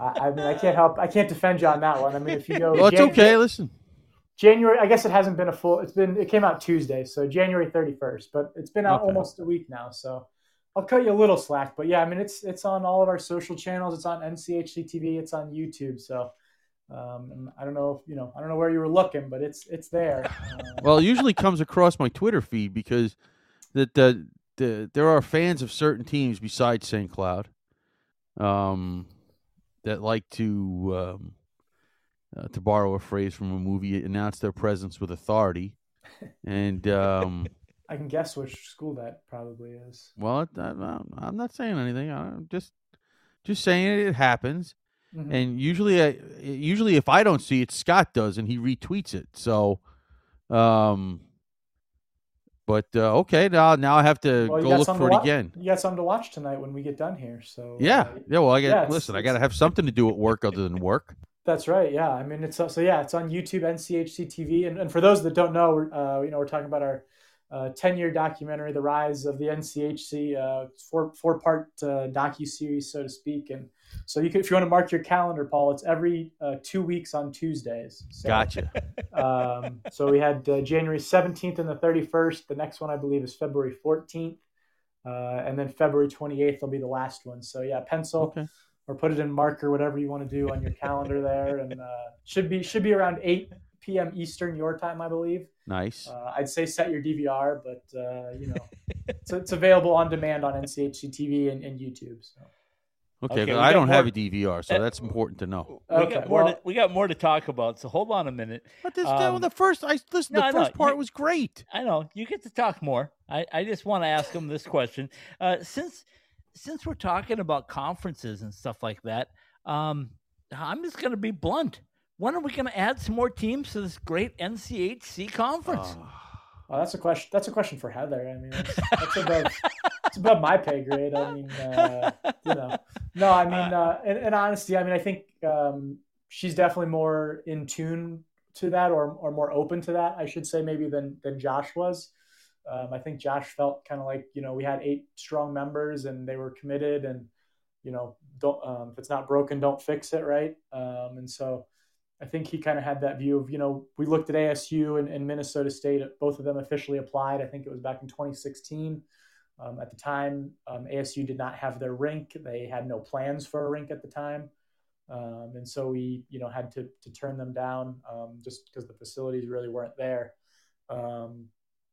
I, I mean, I can't help, I can't defend you on that one. I mean, if you go, *laughs* Well, it's okay. Listen, January, I guess it hasn't been a full. It's been, it came out Tuesday, so January thirty first, but it's been out Okay. almost a week now, so I'll cut you a little slack. But yeah, I mean, it's it's on all of our social channels. It's on NCHC TV. It's on YouTube. So um, I don't know, if, you know, I don't know where you were looking, but it's it's there. Uh, *laughs* well, it usually comes across my Twitter feed because that the, the there are fans of certain teams besides St. Cloud, um, that like to um, uh, to borrow a phrase from a movie, announce their presence with authority, *laughs* and um, I can guess which school that probably is. well, it- I, I'm not saying anything. I'm just just saying it, it happens. Mhm. and usually I, usually if I don't see it, Scott does, and he retweets it. So, um, but uh, okay, now now I have to Well, go look for it wa- again. You got something to watch tonight when we get done here. So Yeah, uh, yeah. Well, I got yeah, listen. I got to have something to do at work other than work. That's right. Yeah. I mean, it's so yeah, it's on YouTube, NCHC TV, and, and for those that don't know, uh, you know, we're talking about our uh, ten-year documentary, "The Rise of the NCHC," uh, four four-part uh, docu series, so to speak. And so, you can, if you want to mark your calendar, Paul, it's every uh, two weeks on Tuesdays. So, Gotcha. *laughs* Um, so we had uh, January seventeenth and the thirty-first. The next one, I believe, is February fourteenth, uh, and then February twenty-eighth will be the last one. So yeah, pencil Okay. or put it in marker, whatever you want to do on your calendar there, and uh, should be should be around 8 p.m. Eastern your time, I believe. Nice. Uh, I'd say set your DVR, but uh, you know, it's, it's available on demand on NCHC TV and, and YouTube. So. okay, okay, but I don't have a DVR, so Uh, that's important to know. We Okay, got more. well- to, we got more to talk about. So hold on a minute. But this um, the first I listen. no, the I first part you- was great. I know you get to talk more. I, I just want to ask him this question. Uh, since since we're talking about conferences and stuff like that, um, I'm just going to be blunt. When are we going to add some more teams to this great NCHC conference? Oh, that's a question. That's a question for Heather. I mean, that's, that's above. it's above my pay grade. I mean, uh, you know, no, I mean, uh, in, in honesty, I mean, I think um, she's definitely more in tune to that, or or more open to that, I should say, maybe than than Josh was. Um, I think Josh felt kind of like you know we had eight strong members and they were committed, and you know, don't um, if it's not broken, don't fix it, right? Um, and so. I think he kind of had that view of, you know, we looked at ASU and, and Minnesota State. Both of them officially applied. I think it was back in 2016. Um, at the time, um, ASU did not have their rink. They had no plans for a rink at the time. Um, and so we, you know, had to, to turn them down um, just because the facilities really weren't there. Um,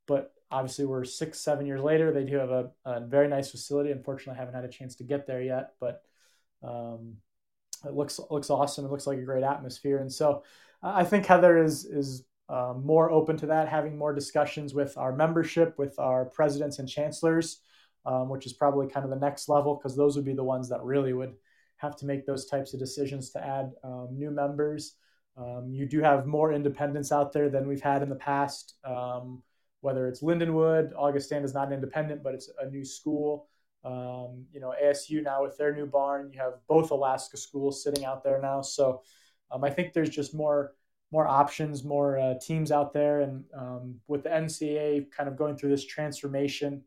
but obviously, we're six, seven years later. They do have a, a very nice facility. Unfortunately, I haven't had a chance to get there yet, but um, it looks looks awesome. It looks like a great atmosphere, and so I think Heather is is um, more open to that, having more discussions with our membership, with our presidents and chancellors, um, which is probably kind of the next level because those would be the ones that really would have to make those types of decisions to add um, new members. Um, you do have more independents out there than we've had in the past. Um, whether it's Lindenwood, Augustana is not an independent, but it's a new school. Um, you know, ASU now with their new barn, you have both Alaska schools sitting out there now. So um, I think there's just more more options, more uh, teams out there, and um, with the NCAA kind of going through this transformation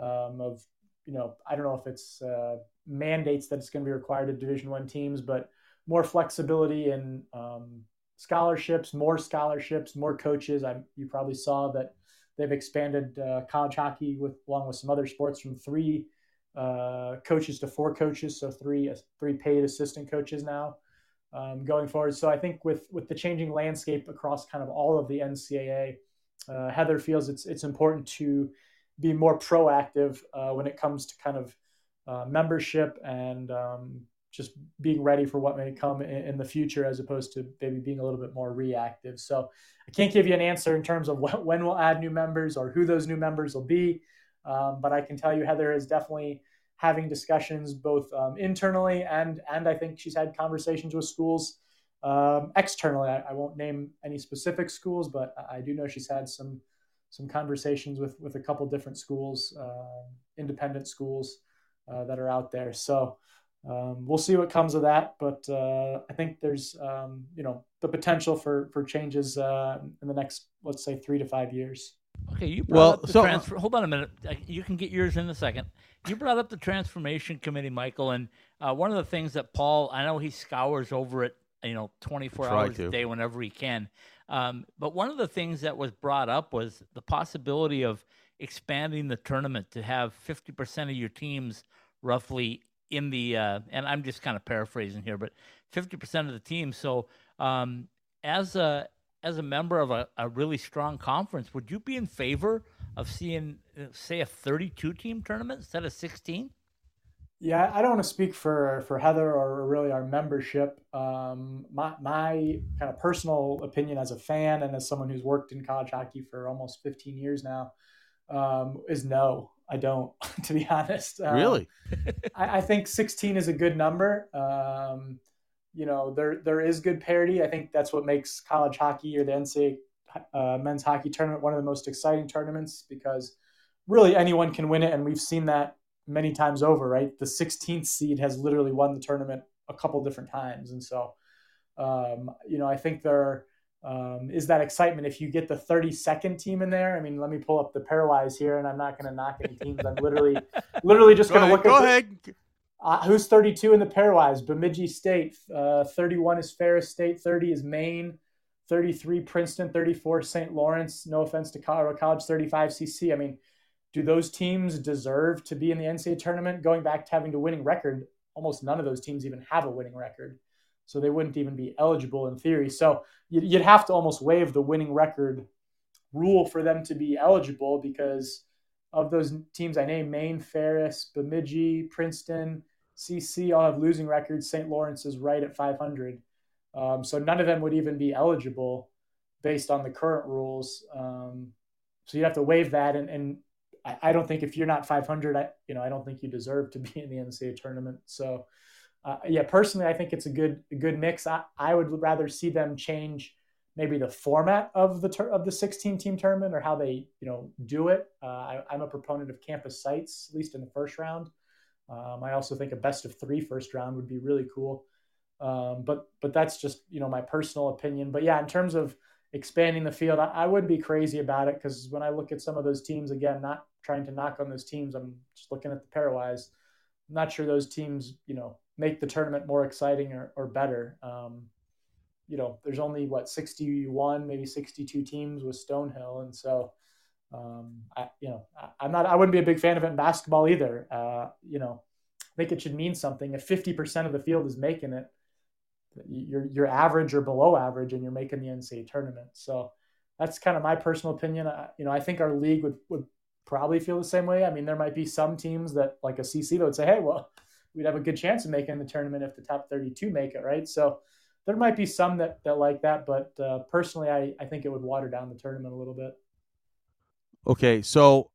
um, of, you know, I don't know if it's uh, mandates that it's going to be required of Division One teams, but more flexibility in um, scholarships, more scholarships, more coaches. I you probably saw that they've expanded uh, college hockey with along with some other sports from three uh, coaches to four coaches, so three three paid assistant coaches now um, going forward. So I think with with the changing landscape across kind of all of the NCAA, uh, Heather feels it's it's important to be more proactive uh, when it comes to kind of uh, membership and um, just being ready for what may come in, in, the future as opposed to maybe being a little bit more reactive. So I can't give you an answer in terms of *laughs* when we'll add new members or who those new members will be. Um, but I can tell you Heather is definitely having discussions both um, internally and and I think she's had conversations with schools um, externally. I, I, won't name any specific schools, but I do know she's had some some conversations with with a couple different schools, uh, independent schools uh, that are out there. So um, we'll see what comes of that. But uh, I think there's um, you know the potential for for changes uh, in the next let's say three to five years. Okay, you brought well, up the so, transfer. Hold on a minute. You can get yours in a second. You brought up the transformation committee, Michael, and uh, one of the things that Paul, I know he scours over it, you know, 24 hours to. a day whenever he can. Um, but one of the things that was brought up was the possibility of expanding the tournament to have 50% of your teams roughly in the, uh, and I'm just kind of paraphrasing here, but 50% of the team. So um, as a as a member of a, a really strong conference, would you be in favor of seeing, uh, say, a 32 team tournament instead of 16? Yeah, I don't want to speak for for Heather or really our membership. Um, my my kind of personal opinion as a fan and as someone who's worked in college hockey for almost 15 years now um, is no. I don't, *laughs* to be honest. Um, really, I, I, think 16 is a good number. You know, there there is good parity. I think that's what makes college hockey or the NCAA uh, men's hockey tournament one of the most exciting tournaments because really anyone can win it, and we've seen that many times over. Right, the 16th seed has literally won the tournament a couple different times, and so um, you know, I think there um, is that excitement if you get the 32nd team in there. I mean, let me pull up the pairwise here, and I'm not going to knock any teams. I'm literally, literally just going to look. Go at ahead. The, uh, who's 32 in the pairwise? Bemidji State. Uh, 31 is Ferris State. 30 is Maine. 33 Princeton. 34 St. Lawrence. No offense to Colorado College. 35 CC. I mean, do those teams deserve to be in the NCAA tournament? Going back to having a winning record, almost none of those teams even have a winning record. So they wouldn't even be eligible in theory. So you'd have to almost waive the winning record rule for them to be eligible because of those teams I named, Maine, Ferris, Bemidji, Princeton, CC all have losing records. St. Lawrence is right at 500. Um, so none of them would even be eligible based on the current rules. Um, so you have to waive that. And, and I, I, don't think if you're not 500, I, you know, I don't think you deserve to be in the NCAA tournament. So uh, yeah, personally, I think it's a good, a good mix. I, I would rather see them change maybe the format of the ter- of the 16 team tournament or how they you know do it. Uh, I, am a proponent of campus sites, at least in the first round. Um, I also think a best of three first round would be really cool. Um, but but that's just you know my personal opinion. But yeah, in terms of expanding the field, I, I wouldn't be crazy about it because when I look at some of those teams, again, not trying to knock on those teams, I'm just looking at the pairwise. I'm not sure those teams you know make the tournament more exciting or, or better. Um, you know, there's only what 61, maybe 62 teams with Stonehill, and so um, I, you know, I, am not. I wouldn't be a big fan of it in basketball either. Uh, you know, I think it should mean something. If 50% of the field is making it, you're you're average or below average, and you're making the NCAA tournament. So that's kind of my personal opinion. I, you know, I think our league would would probably feel the same way. I mean, there might be some teams that, like a CC, that would say, "Hey, well, we'd have a good chance of making the tournament if the top 32 make it, right?" So there might be some that that like that, but uh, personally, I I think it would water down the tournament a little bit. Okay, so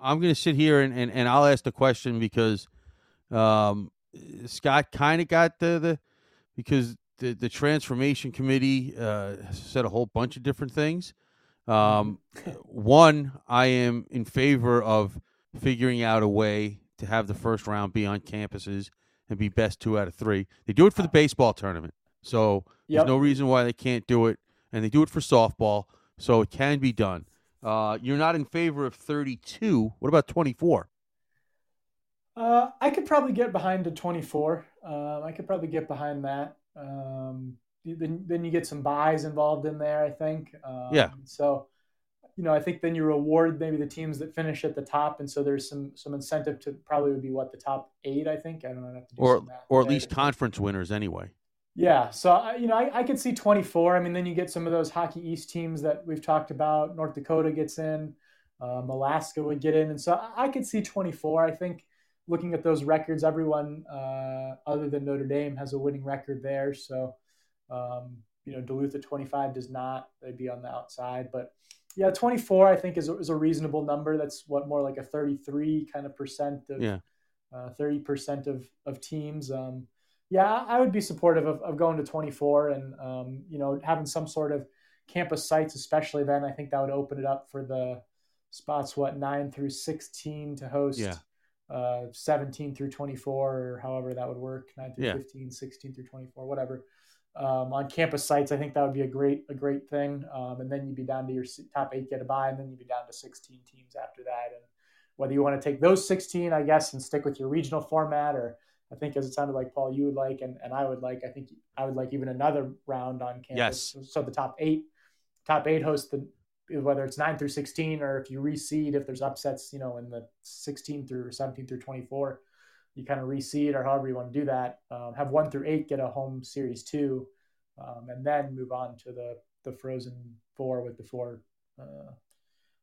I'm going to sit here and, and, and I'll ask the question because um, Scott kind of got the, the because the, the transformation committee uh, said a whole bunch of different things. Um, *laughs* one, I am in favor of figuring out a way to have the first round be on campuses and be best two out of three. They do it for the baseball tournament, so yep. there's no reason why they can't do it, and they do it for softball, so it can be done. Uh, you're not in favor of 32. What about 24? Uh, I could probably get behind a 24. Uh, I could probably get behind that. Um, then, then you get some buys involved in there, I think. Um, yeah. So, you know, I think then you reward maybe the teams that finish at the top, and so there's some some incentive to probably would be what the top eight, I think. I don't know. or or at least conference winners anyway. Yeah, so you know, I, I could see 24. I mean, then you get some of those Hockey East teams that we've talked about. North Dakota gets in, um, Alaska would get in, and so I, I could see 24. I think looking at those records, everyone uh, other than Notre Dame has a winning record there. So, um, you know, Duluth at 25 does not. They'd be on the outside. But yeah, 24 I think is a, is a reasonable number. That's what more like a 33 kind of percent of Yeah. uh, 30% of of teams. Um, yeah, I would be supportive of, of going to 24 and um, you know having some sort of campus sites, especially then. I think that would open it up for the spots what nine through 16 to host. Yeah. Uh, 17 through 24 or however that would work 9 through Yeah. 15 16 through 24 whatever um, on campus sites i think that would be a great a great thing um, and then you'd be down to your top eight get a buy and then you'd be down to 16 teams after that and whether you want to take those 16 i guess and stick with your regional format or i think as it sounded like paul you would like and, and i would like i think i would like even another round on campus Yes. so the top eight top eight host the whether it's 9 through 16 or if you reseed if there's upsets you know in the 16 through 17 through 24 you kind of reseed or however you want to do that um, have 1 through 8 get a home series 2 um, and then move on to the the frozen four with the four uh,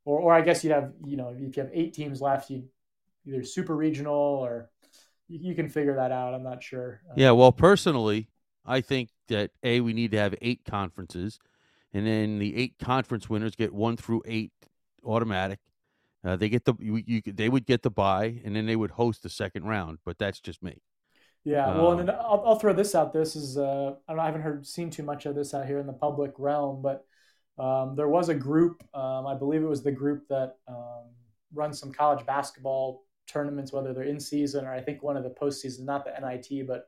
or, or i guess you'd have you know if you have eight teams left you either super regional or you, can figure that out i'm not sure Um, Yeah, well, personally, I think that a we need to have eight conferences, and then the eight conference winners get one through eight automatic. Uh, they get the you, you they would get the buy, and then they would host the second round. But that's just me. Yeah, well, and Um, then I'll, I'll throw this out. This is uh, I don't know, I haven't heard seen too much of this out here in the public realm, but um, there was a group. Um, I believe it was the group that um, runs some college basketball tournaments, whether they're in season or I think one of the postseason, not the NIT, but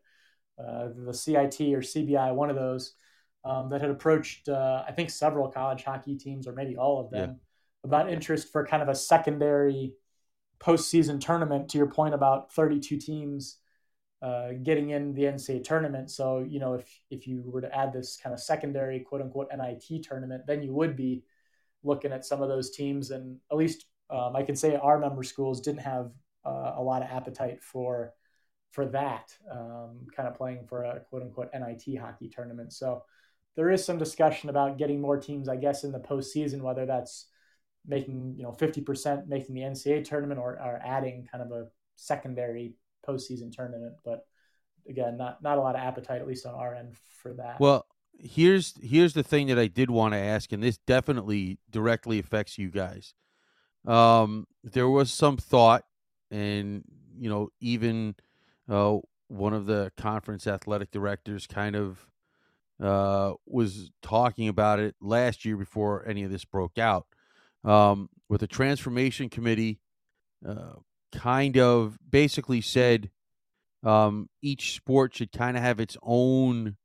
uh, the CIT or CBI, one of those um, that had approached uh, I think several college hockey teams or maybe all of them about interest for kind of a secondary postseason tournament. To your point about 32 teams uh, getting in the NCAA tournament. So, you know, if if you were to add this kind of secondary quote unquote NIT tournament, then you would be looking at some of those teams. And at least um, I can say our member schools didn't have uh, a lot of appetite for for that um, kind of playing for a quote unquote NIT hockey tournament. So there is some discussion about getting more teams, I guess, in the postseason, whether that's making you know 50% making the NCAA tournament or, or adding kind of a secondary postseason tournament. But again, not not a lot of appetite, at least on our end, for that. Well, here's here's the thing that I did want to ask, and this definitely directly affects you guys. Um, there was some thought, and you know, even uh, one of the conference athletic directors kind of uh, was talking about it last year before any of this broke out. Um, with the transformation committee, uh, kind of basically said um, each sport should kind of have its own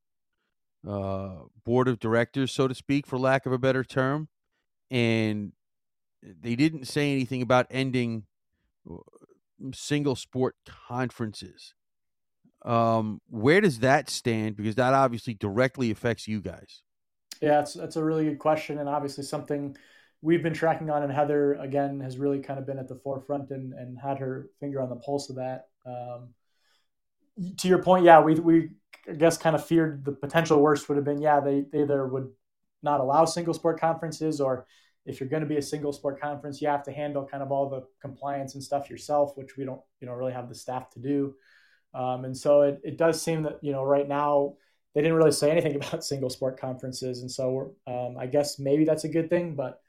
uh, board of directors, so to speak, for lack of a better term. And they didn't say anything about ending uh, single sport conferences. Um, where does that stand? Because that obviously directly affects you guys. Yeah, it's that's a really good question, and obviously something we've been tracking on. And Heather again has really kind of been at the forefront and, and had her finger on the pulse of that. Um, to your point, yeah, we we I guess kind of feared the potential worst would have been yeah they, they either would not allow single sport conferences or if you're going to be a single sport conference, you have to handle kind of all the compliance and stuff yourself, which we don't you know really have the staff to do. Um, and so it, it does seem that you know right now they didn't really say anything *laughs* about single sport conferences, and so um, I guess maybe that's a good thing. But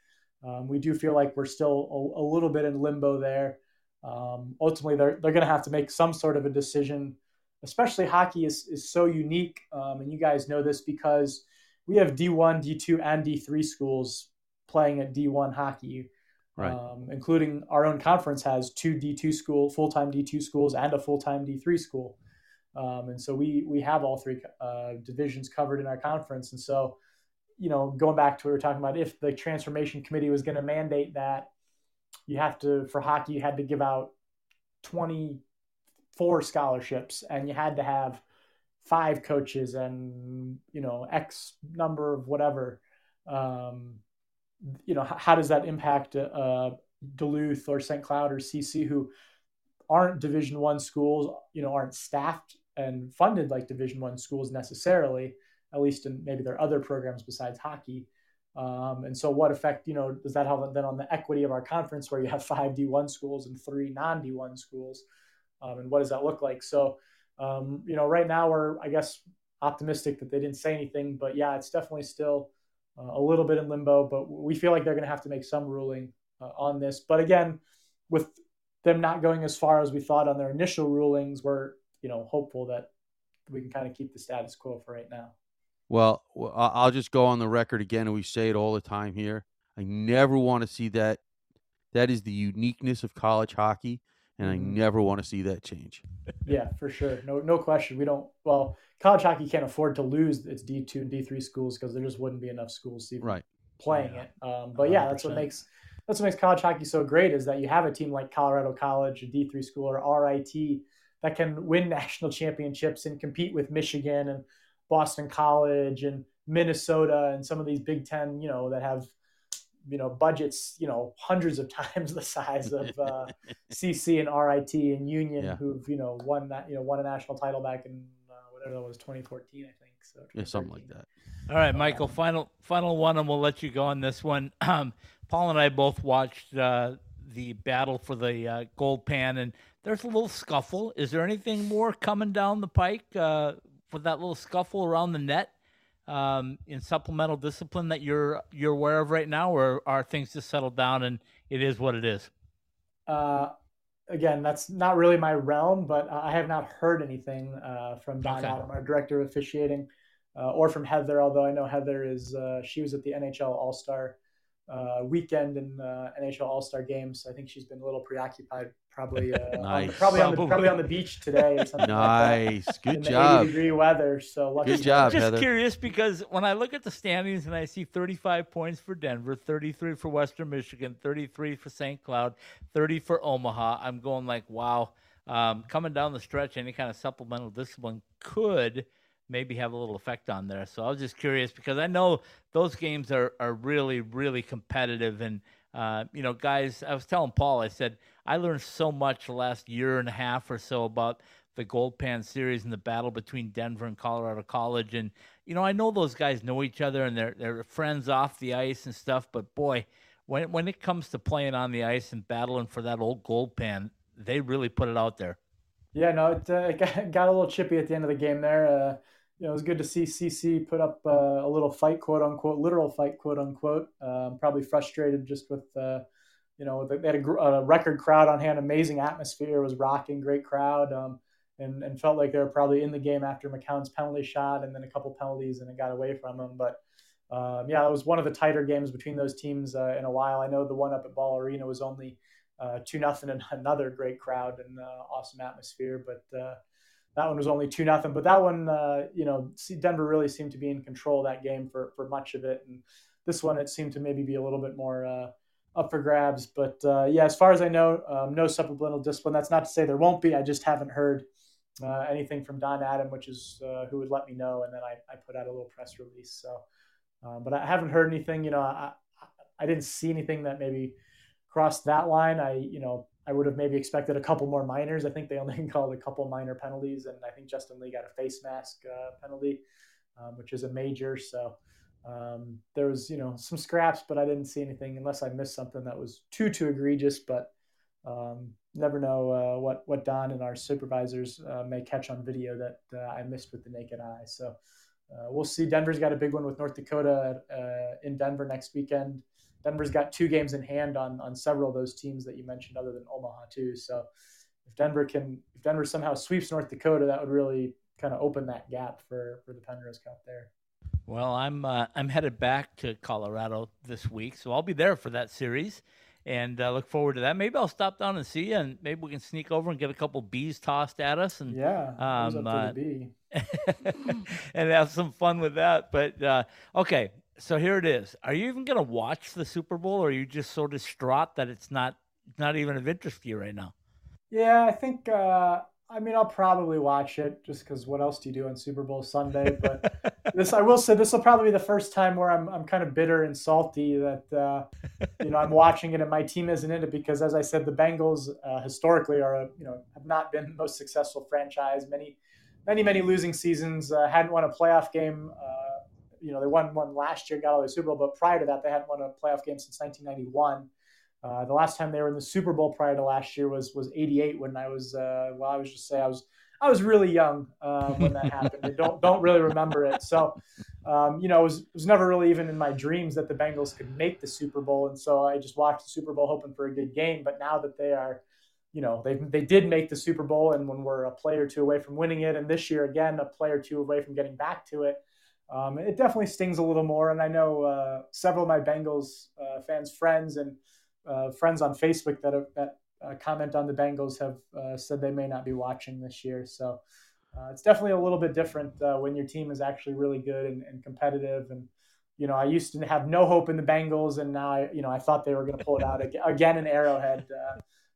um, we do feel like we're still a, a little bit in limbo there. Um, ultimately, they're they're going to have to make some sort of a decision. Especially hockey is is so unique, um, and you guys know this because we have D1, D2, and D3 schools playing at D1 hockey. Right. Um, including our own conference has two D2 school, full time D2 schools, and a full time D3 school. Um, and so we we have all three uh, divisions covered in our conference. And so, you know, going back to what we were talking about, if the transformation committee was going to mandate that you have to for hockey, you had to give out twenty four scholarships, and you had to have five coaches and you know X number of whatever. Um, you know, how, does that impact uh, Duluth or St. Cloud or CC who aren't Division One schools? You know, aren't staffed and funded like Division One schools necessarily, at least in maybe their other programs besides hockey. Um, and so, what effect, you know, does that have then on the equity of our conference, where you have five D1 schools and three non D1 schools? um, and what does that look like? So, um, you know, right now we're I guess optimistic that they didn't say anything, but yeah, it's definitely still uh, a little bit in limbo. But we feel like they're going to have to make some ruling uh, on this. But again, with them not going as far as we thought on their initial rulings, we're you know hopeful that we can kind of keep the status quo for right now. Well, I'll just go on the record again, and we say it all the time here. I never want to see that. That is the uniqueness of college hockey, and I Mm-hmm. never want to see that change. *laughs* Yeah, for sure. No, no question. We don't. Well, college hockey can't afford to lose its D two and D three schools because there just wouldn't be enough schools even Right. playing Yeah. it. Um, but yeah, that's what makes that's what makes college hockey so great is that you have a team like Colorado College, a D three school, or RIT that can win *laughs* national championships and compete with Michigan and Boston College and Minnesota and some of these Big Ten, you know, that have you know budgets, you know, hundreds of *laughs* times the size of uh, *laughs* CC and RIT and Union, Yeah. who've you know won that you know won a national title back in uh, whatever that was 2014, I think. So Yeah, something like that. All right, Michael. Final final one, and we'll let you go on this one. *clears throat* Um, Paul and I both watched uh, the battle for the uh, gold pan, and there's a little scuffle. Is there anything more coming down the pike uh, for that little scuffle around the net um, in supplemental discipline that you're you're aware of right now, or are things just settled down and it is what it is? Uh, again, that's not really my realm, but I have not heard anything uh, from Don Okay. Adam, our director of officiating, uh, or from Heather. Although I know Heather is uh, she was at the NHL All Star uh, weekend and uh, NHL All Star games. I think she's been a little preoccupied, probably *laughs* uh, on- probably on the Probably. probably on the beach today or something. Like Nice. that, *laughs* Good in the job. 80 degree weather. So lucky Good for job, her. Just Heather. curious because when I look at the standings and I see 35 points for Denver, 33 for Western Michigan, 33 for St. Cloud, 30 for Omaha, I'm going like, wow. Um, coming down the stretch, any kind of supplemental discipline could maybe have a little effect on there. So I was just curious because I know those games are, are really, really competitive. And, uh, you know, guys, I was telling Paul, I said, I learned so much the last year and a half or so about the Gold Pan series and the battle between Denver and Colorado College. And, you know, I know those guys know each other and they're, they're friends off the ice and stuff, but boy, when, when it comes to playing on the ice and battling for that old Gold Pan, they really put it out there. Yeah, no, it, uh, *laughs* it got, a little chippy at the end of the game there. Uh, you know, it was good to see CC put up uh, a little fight, quote unquote, literal fight, quote unquote. Um, probably frustrated just with, uh, you know, they had a, a record crowd on hand, amazing atmosphere, was rocking, great crowd, um, and, and felt like they were probably in the game after McCown's penalty shot and then a couple penalties and it got away from them. But um, yeah, it was one of the tighter games between those teams uh, in a while. I know the one up at Ball Arena was only uh, two nothing and *laughs* another great crowd and uh, awesome atmosphere. But uh, that one was only two nothing. But that one, uh, you know, Denver really seemed to be in control that game for for much of it. And this one, it seemed to maybe be a little bit more uh, up for grabs. But uh, yeah, as far as I know, um, no supplemental discipline. That's not to say there won't be. I just haven't heard. Anything from Don Adam, which is who would let me know, and then I, I put out a little press release. So, um, but I haven't heard anything. You know, I, I didn't see anything that maybe crossed that line. I, you know, I would have maybe expected a couple more minors. I think they only *laughs* called a couple minor penalties, and I think Justin Lee got a face mask uh, penalty, um, which is a major. So um, there was, you know, some scraps, but I didn't see anything unless I missed something that was too too egregious. But um, never know uh, what what Don and our supervisors uh, may catch on video that uh, I missed with the naked eye. So uh, we'll see. Denver's got a big one with North Dakota uh, in Denver next weekend. Denver's got two games in hand on on several of those teams that you mentioned, other than Omaha too. So if Denver can, if Denver somehow sweeps North Dakota, that would really kind of open that gap for for the Penrose Cup there. Well, I'm uh, I'm headed back to Colorado this week, so I'll be there for that series, and uh, look forward to that. Maybe I'll stop down and see you, and maybe we can sneak over and get a couple bees tossed at us, and Yeah, Um, uh, *laughs* and have some fun with that. But uh, okay, so here it is. Are you even going to watch the Super Bowl, or are you just so distraught that it's not not even of interest to you right now? Yeah, I think. Uh, I mean, I'll probably watch it just because what else do you do on Super Bowl Sunday? But *laughs* this, I will say, this will probably be the first time where I'm I'm kind of bitter and salty that uh, you know I'm *laughs* watching it and my team isn't in it because, as I said, the Bengals uh, historically are a, you know have not been the most successful franchise. Many, many, many losing seasons. Uh, hadn't won a playoff game. You know, they won one last year, got all the Super Bowl, but prior to that, they hadn't won a playoff game since 1991. Uh, the last time they were in the Super Bowl prior to last year was was '88 when I was uh, well, I was just say I was I was really young uh, when that happened. I don't don't really remember it. So, um, you know, it was, it was never really even in my dreams that the Bengals could make the Super Bowl, and so I just watched the Super Bowl hoping for a good game. But now that they are, you know, they they did make the Super Bowl, and when we're a play or two away from winning it, and this year again a play or two away from getting back to it. Um, it definitely stings a little more, and I know uh, several of my Bengals uh, fans, friends, and uh, friends on Facebook that have, that uh, comment on the Bengals have uh, said they may not be watching this year. So uh, it's definitely a little bit different when your team is actually really good and, and, competitive. And you know, I used to have no hope in the Bengals, and now I, you know I thought they were going to pull it out again in Arrowhead.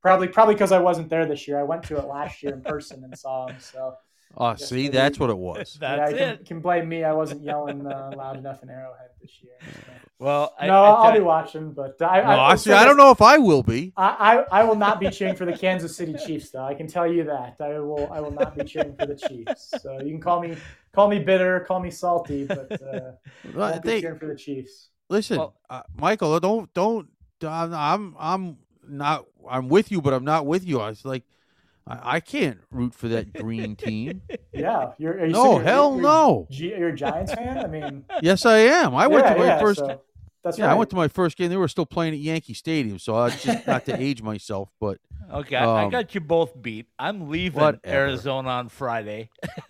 Probably probably because I wasn't there this year. I went to it last year in person and saw them. So Oh, see, that's what it was. *laughs* that's yeah, it. Can, can blame me. I wasn't yelling uh, loud enough in Arrowhead this year. So. Well, I, no, I will be watching, but I, no, I, I, see, I don't know if I will be. I, I, I will not be cheering for the Kansas City Chiefs, though. I can tell you that I will. I will not be cheering for the Chiefs. So you can call me call me bitter, call me salty, but uh, I won't be They- cheering for the Chiefs. Listen, Well- uh, Michael, don't don't. I'm I'm I'm not. I'm with you, but I'm not with you. I was like, I, I can't root for that green team. *laughs* Yeah, you're. Are you No, hell You're- no. G- You're a Giants fan. I mean, Yes, I am. I went to my yeah, first. so that's yeah, right. I went to my first game. They were still playing at Yankee Stadium, so I just *laughs* not to age myself, but Okay, I, I Um, got you both beat. I'm leaving whatever. Arizona on Friday. *laughs*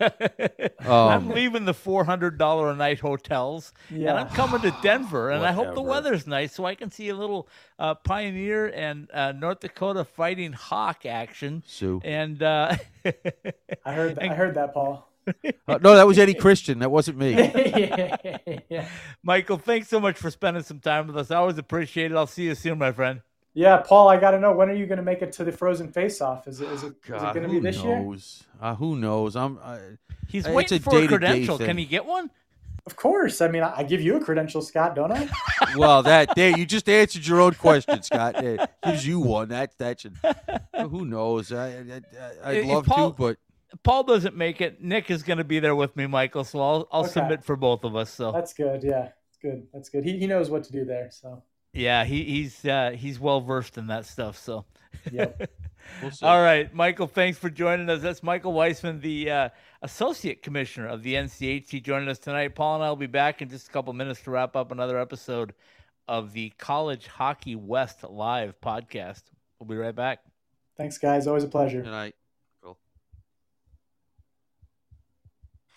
I'm Um, leaving the four hundred dollar a night hotels, and I'm coming to Denver. And I hope the Whatever. weather's nice so I can see a little uh, Pioneer and uh, North Dakota Fighting Hawk action. Sue. And uh, *laughs* I heard. I heard that, Paul. Uh, no, that was Eddie Christian. That wasn't me. *laughs* yeah. Michael, thanks so much for spending some time with us. I always appreciate it. I'll see you soon, my friend. Yeah, Paul, I got to know when are you going to make it to the Frozen Face-Off? Is it is it, is it God, going to who be this year? knows? Uh, who knows? I'm. I, He's It's waiting a for a day-to-day credential. Can thing. he get one? Of course. I mean, I, I give you a credential, Scott, don't I? *laughs* well, that there you just answered your own question, Scott. It gives you one. That that should. Who knows? I, I, I'd love Paul- to, but Paul doesn't make it. Nick is going to be there with me, Michael. So I'll I'll Okay. submit for both of us. So That's good. Yeah, it's good. That's good. He, he knows what to do there. So, yeah, he, he's uh, he's well versed in that stuff. So. yep. *laughs* we'll see. All right, Michael, thanks for joining us. That's Michael Weissman, the uh, Associate Commissioner of the NCHC, joining us tonight. Paul and I will be back in just a couple minutes to wrap up another episode of the College Hockey West Live podcast. We'll be right back. Thanks, guys. Always a pleasure. Good night.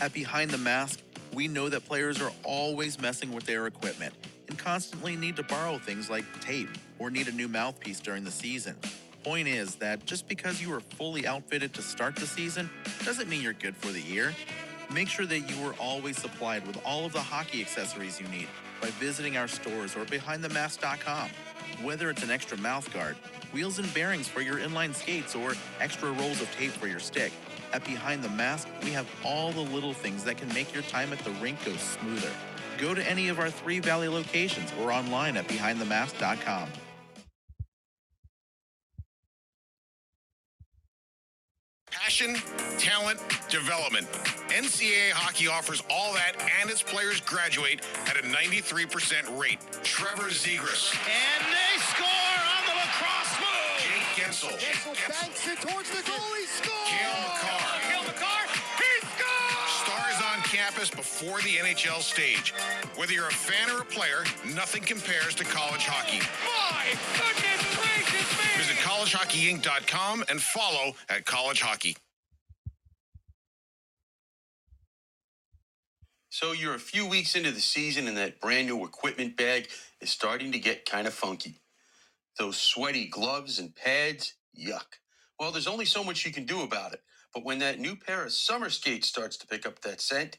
At Behind the Mask, we know that players are always messing with their equipment and constantly need to borrow things like tape or need a new mouthpiece during the season. Point is that just because you are fully outfitted to start the season doesn't mean you're good for the year. Make sure that you are always supplied with all of the hockey accessories you need by visiting our stores or behindthemask.com. Whether it's an extra mouth guard, wheels and bearings for your inline skates, or extra rolls of tape for your stick, at Behind the Mask, we have all the little things that can make your time at the rink go smoother. Go to any of our three Valley locations or online at behindthemask.com. Passion, talent, development. NCAA hockey offers all that, and its players graduate at a 93% rate. Trevor Zegras, And they score on the lacrosse move. Jake Guentzel, Guentzel banks it towards the goal. He scores. Cale Makar. Campus before the NHL stage. Whether you're a fan or a player, nothing compares to college hockey. My goodness gracious me. Visit collegehockeyinc.com and follow at College Hockey. So you're a few weeks into the season and that brand new equipment bag is starting to get kind of funky. Those sweaty gloves and pads, yuck. Well, there's only so much you can do about it. But when that new pair of summer skates starts to pick up that scent,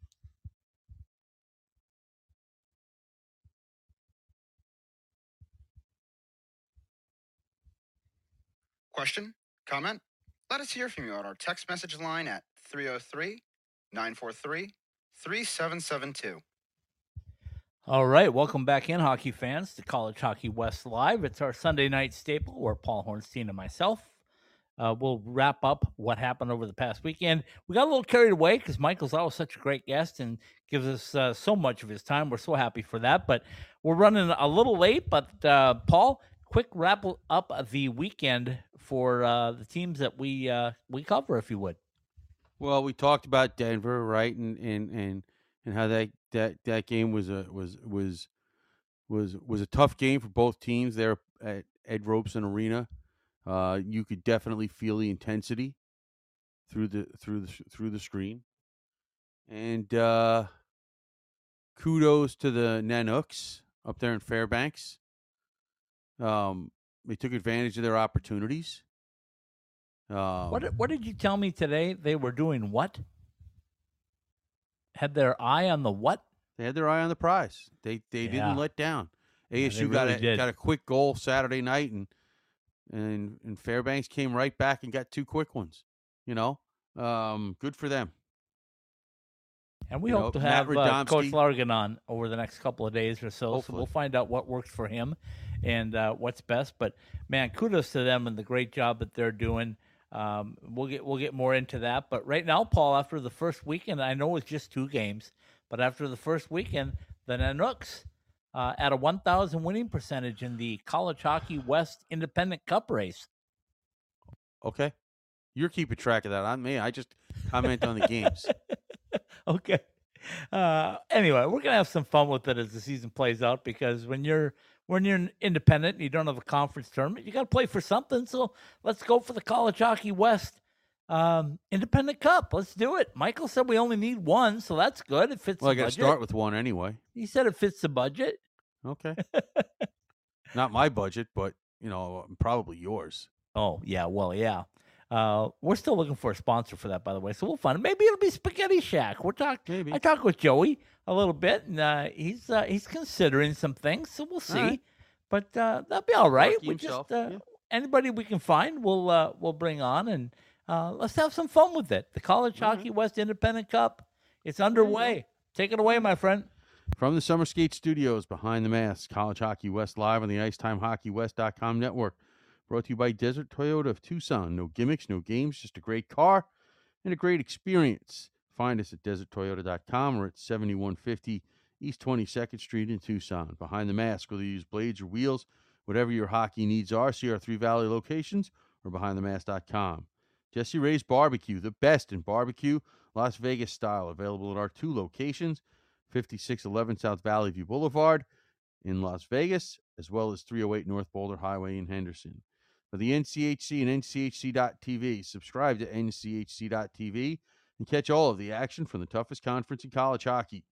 Question? Comment? Let us hear from you on our text message line at 303 943 3772. All right, welcome back in, hockey fans, to College Hockey West Live. It's our Sunday night staple where Paul Hornstein and myself uh, will wrap up what happened over the past weekend. We got a little carried away because Michael's always such a great guest and gives us uh, so much of his time. We're so happy for that, but we're running a little late. But uh, Paul, quick wrap up the weekend for uh, the teams that we uh, we cover, if you would. Well, we talked about Denver, right, and and and and how that that that game was a was was was was a tough game for both teams there at Ed Robson Arena. Uh, you could definitely feel the intensity through the through the through the screen, and uh, kudos to the Nanooks up there in Fairbanks. Um, they took advantage of their opportunities. Um, What did- what did you tell me today? They were doing what? Had their eye on the what? They had their eye on the prize. They they Yeah. didn't let down. ASU they got really a did. got a quick goal Saturday night, and and and Fairbanks came right back and got two quick ones. You know, um, good for them. And we You hope know, to have uh, Coach Largen on over the next couple of days or so. So we'll find out what works for him and uh, what's best. But man, kudos to them and the great job that they're doing. Um, we'll get we'll get more into that. But right now, Paul, after the first weekend, I know it's just two games, but after the first weekend, the Nanooks uh, at a 1,000 winning percentage in the College Hockey West Independent Cup race. Okay, you're keeping track of that. Not me. I just comment on the games. *laughs* okay. Uh, anyway, we're gonna have some fun with it as the season plays out because when you're when you're an independent and you don't have a conference tournament, you got to play for something. So let's go for the College Hockey West um, Independent Cup. Let's do it. Michael said we only need one, so that's good. It fits Well, I got to start with one anyway. He said it fits the budget. Okay, *laughs* not my budget, but you know, probably yours. Oh yeah, well yeah. Uh, we're still looking for a sponsor for that, by the way. So we'll find it. Maybe it'll be Spaghetti Shack. We're talking. I talked with Joey a little bit, and uh, he's uh, he's considering some things. So we'll see. right. But uh, that'll be all right. Lucky We himself, just uh, yeah. anybody we can find, we'll uh, we'll bring on, and uh, let's have some fun with it. The College All right. Hockey West Independent Cup. It's underway. Take it away, my friend. From the Summer Skate Studios behind the mask, College Hockey West live on the IcetimeHockeyWest.com network. Brought to you by Desert Toyota of Tucson. No gimmicks, no games, just a great car and a great experience. Find us at deserttoyota.com or at 7150 East 22nd Street in Tucson. Behind the mask, whether you use blades or wheels, whatever your hockey needs are, see our Three Valley locations or behindthemask.com. Jessie Rae's Barbecue, the best in barbecue, Las Vegas style, available at our two locations 5611 South Valley View Boulevard in Las Vegas, as well as 308 North Boulder Highway in Henderson. For the NCHC and NCHC.TV, subscribe to NCHC.TV and catch all of the action from the toughest conference in college hockey.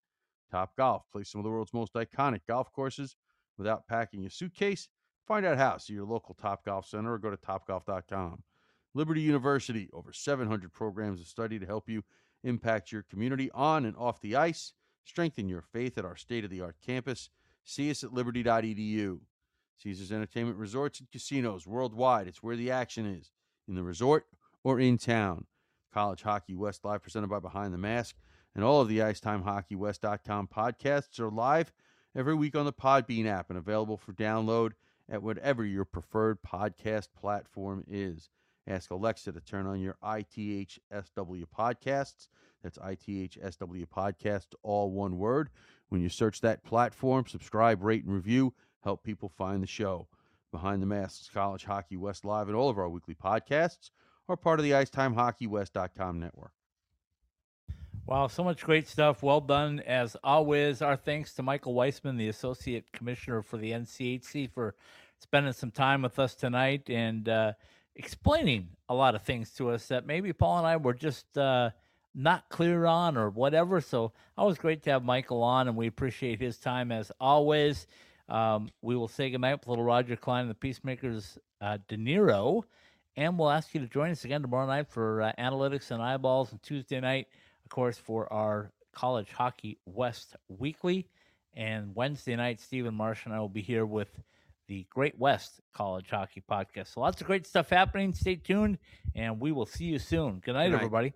Top Golf plays some of the world's most iconic golf courses without packing a suitcase. Find out how. See your local Top Golf Center or go to topgolf.com. Liberty University, over 700 programs of study to help you impact your community on and off the ice. Strengthen your faith at our state of the art campus. See us at liberty.edu. Caesars Entertainment Resorts and Casinos worldwide. It's where the action is in the resort or in town. College Hockey West Live presented by Behind the Mask. And all of the IcetimeHockeyWest.com podcasts are live every week on the Podbean app and available for download at whatever your preferred podcast platform is. Ask Alexa to turn on your ITHSW podcasts. That's ITHSW podcasts, all one word. When you search that platform, subscribe, rate, and review. Help people find the show. Behind the Masks, College Hockey West Live, and all of our weekly podcasts are part of the IcetimeHockeyWest.com network. Wow, so much great stuff. Well done as always. Our thanks to Michael Weissman, the Associate Commissioner for the NCHC, for spending some time with us tonight and uh, explaining a lot of things to us that maybe Paul and I were just uh, not clear on or whatever. So always great to have Michael on, and we appreciate his time as always. Um, we will say goodnight with little Roger Clyne and the Peacemakers uh, De Niro, and we'll ask you to join us again tomorrow night for uh, analytics and eyeballs, and Tuesday night, of course, for our College Hockey West Weekly. And Wednesday night, Stephen Marsh and I will be here with the Great West College Hockey Podcast. So lots of great stuff happening. Stay tuned, and we will see you soon. Good night, Good night. everybody.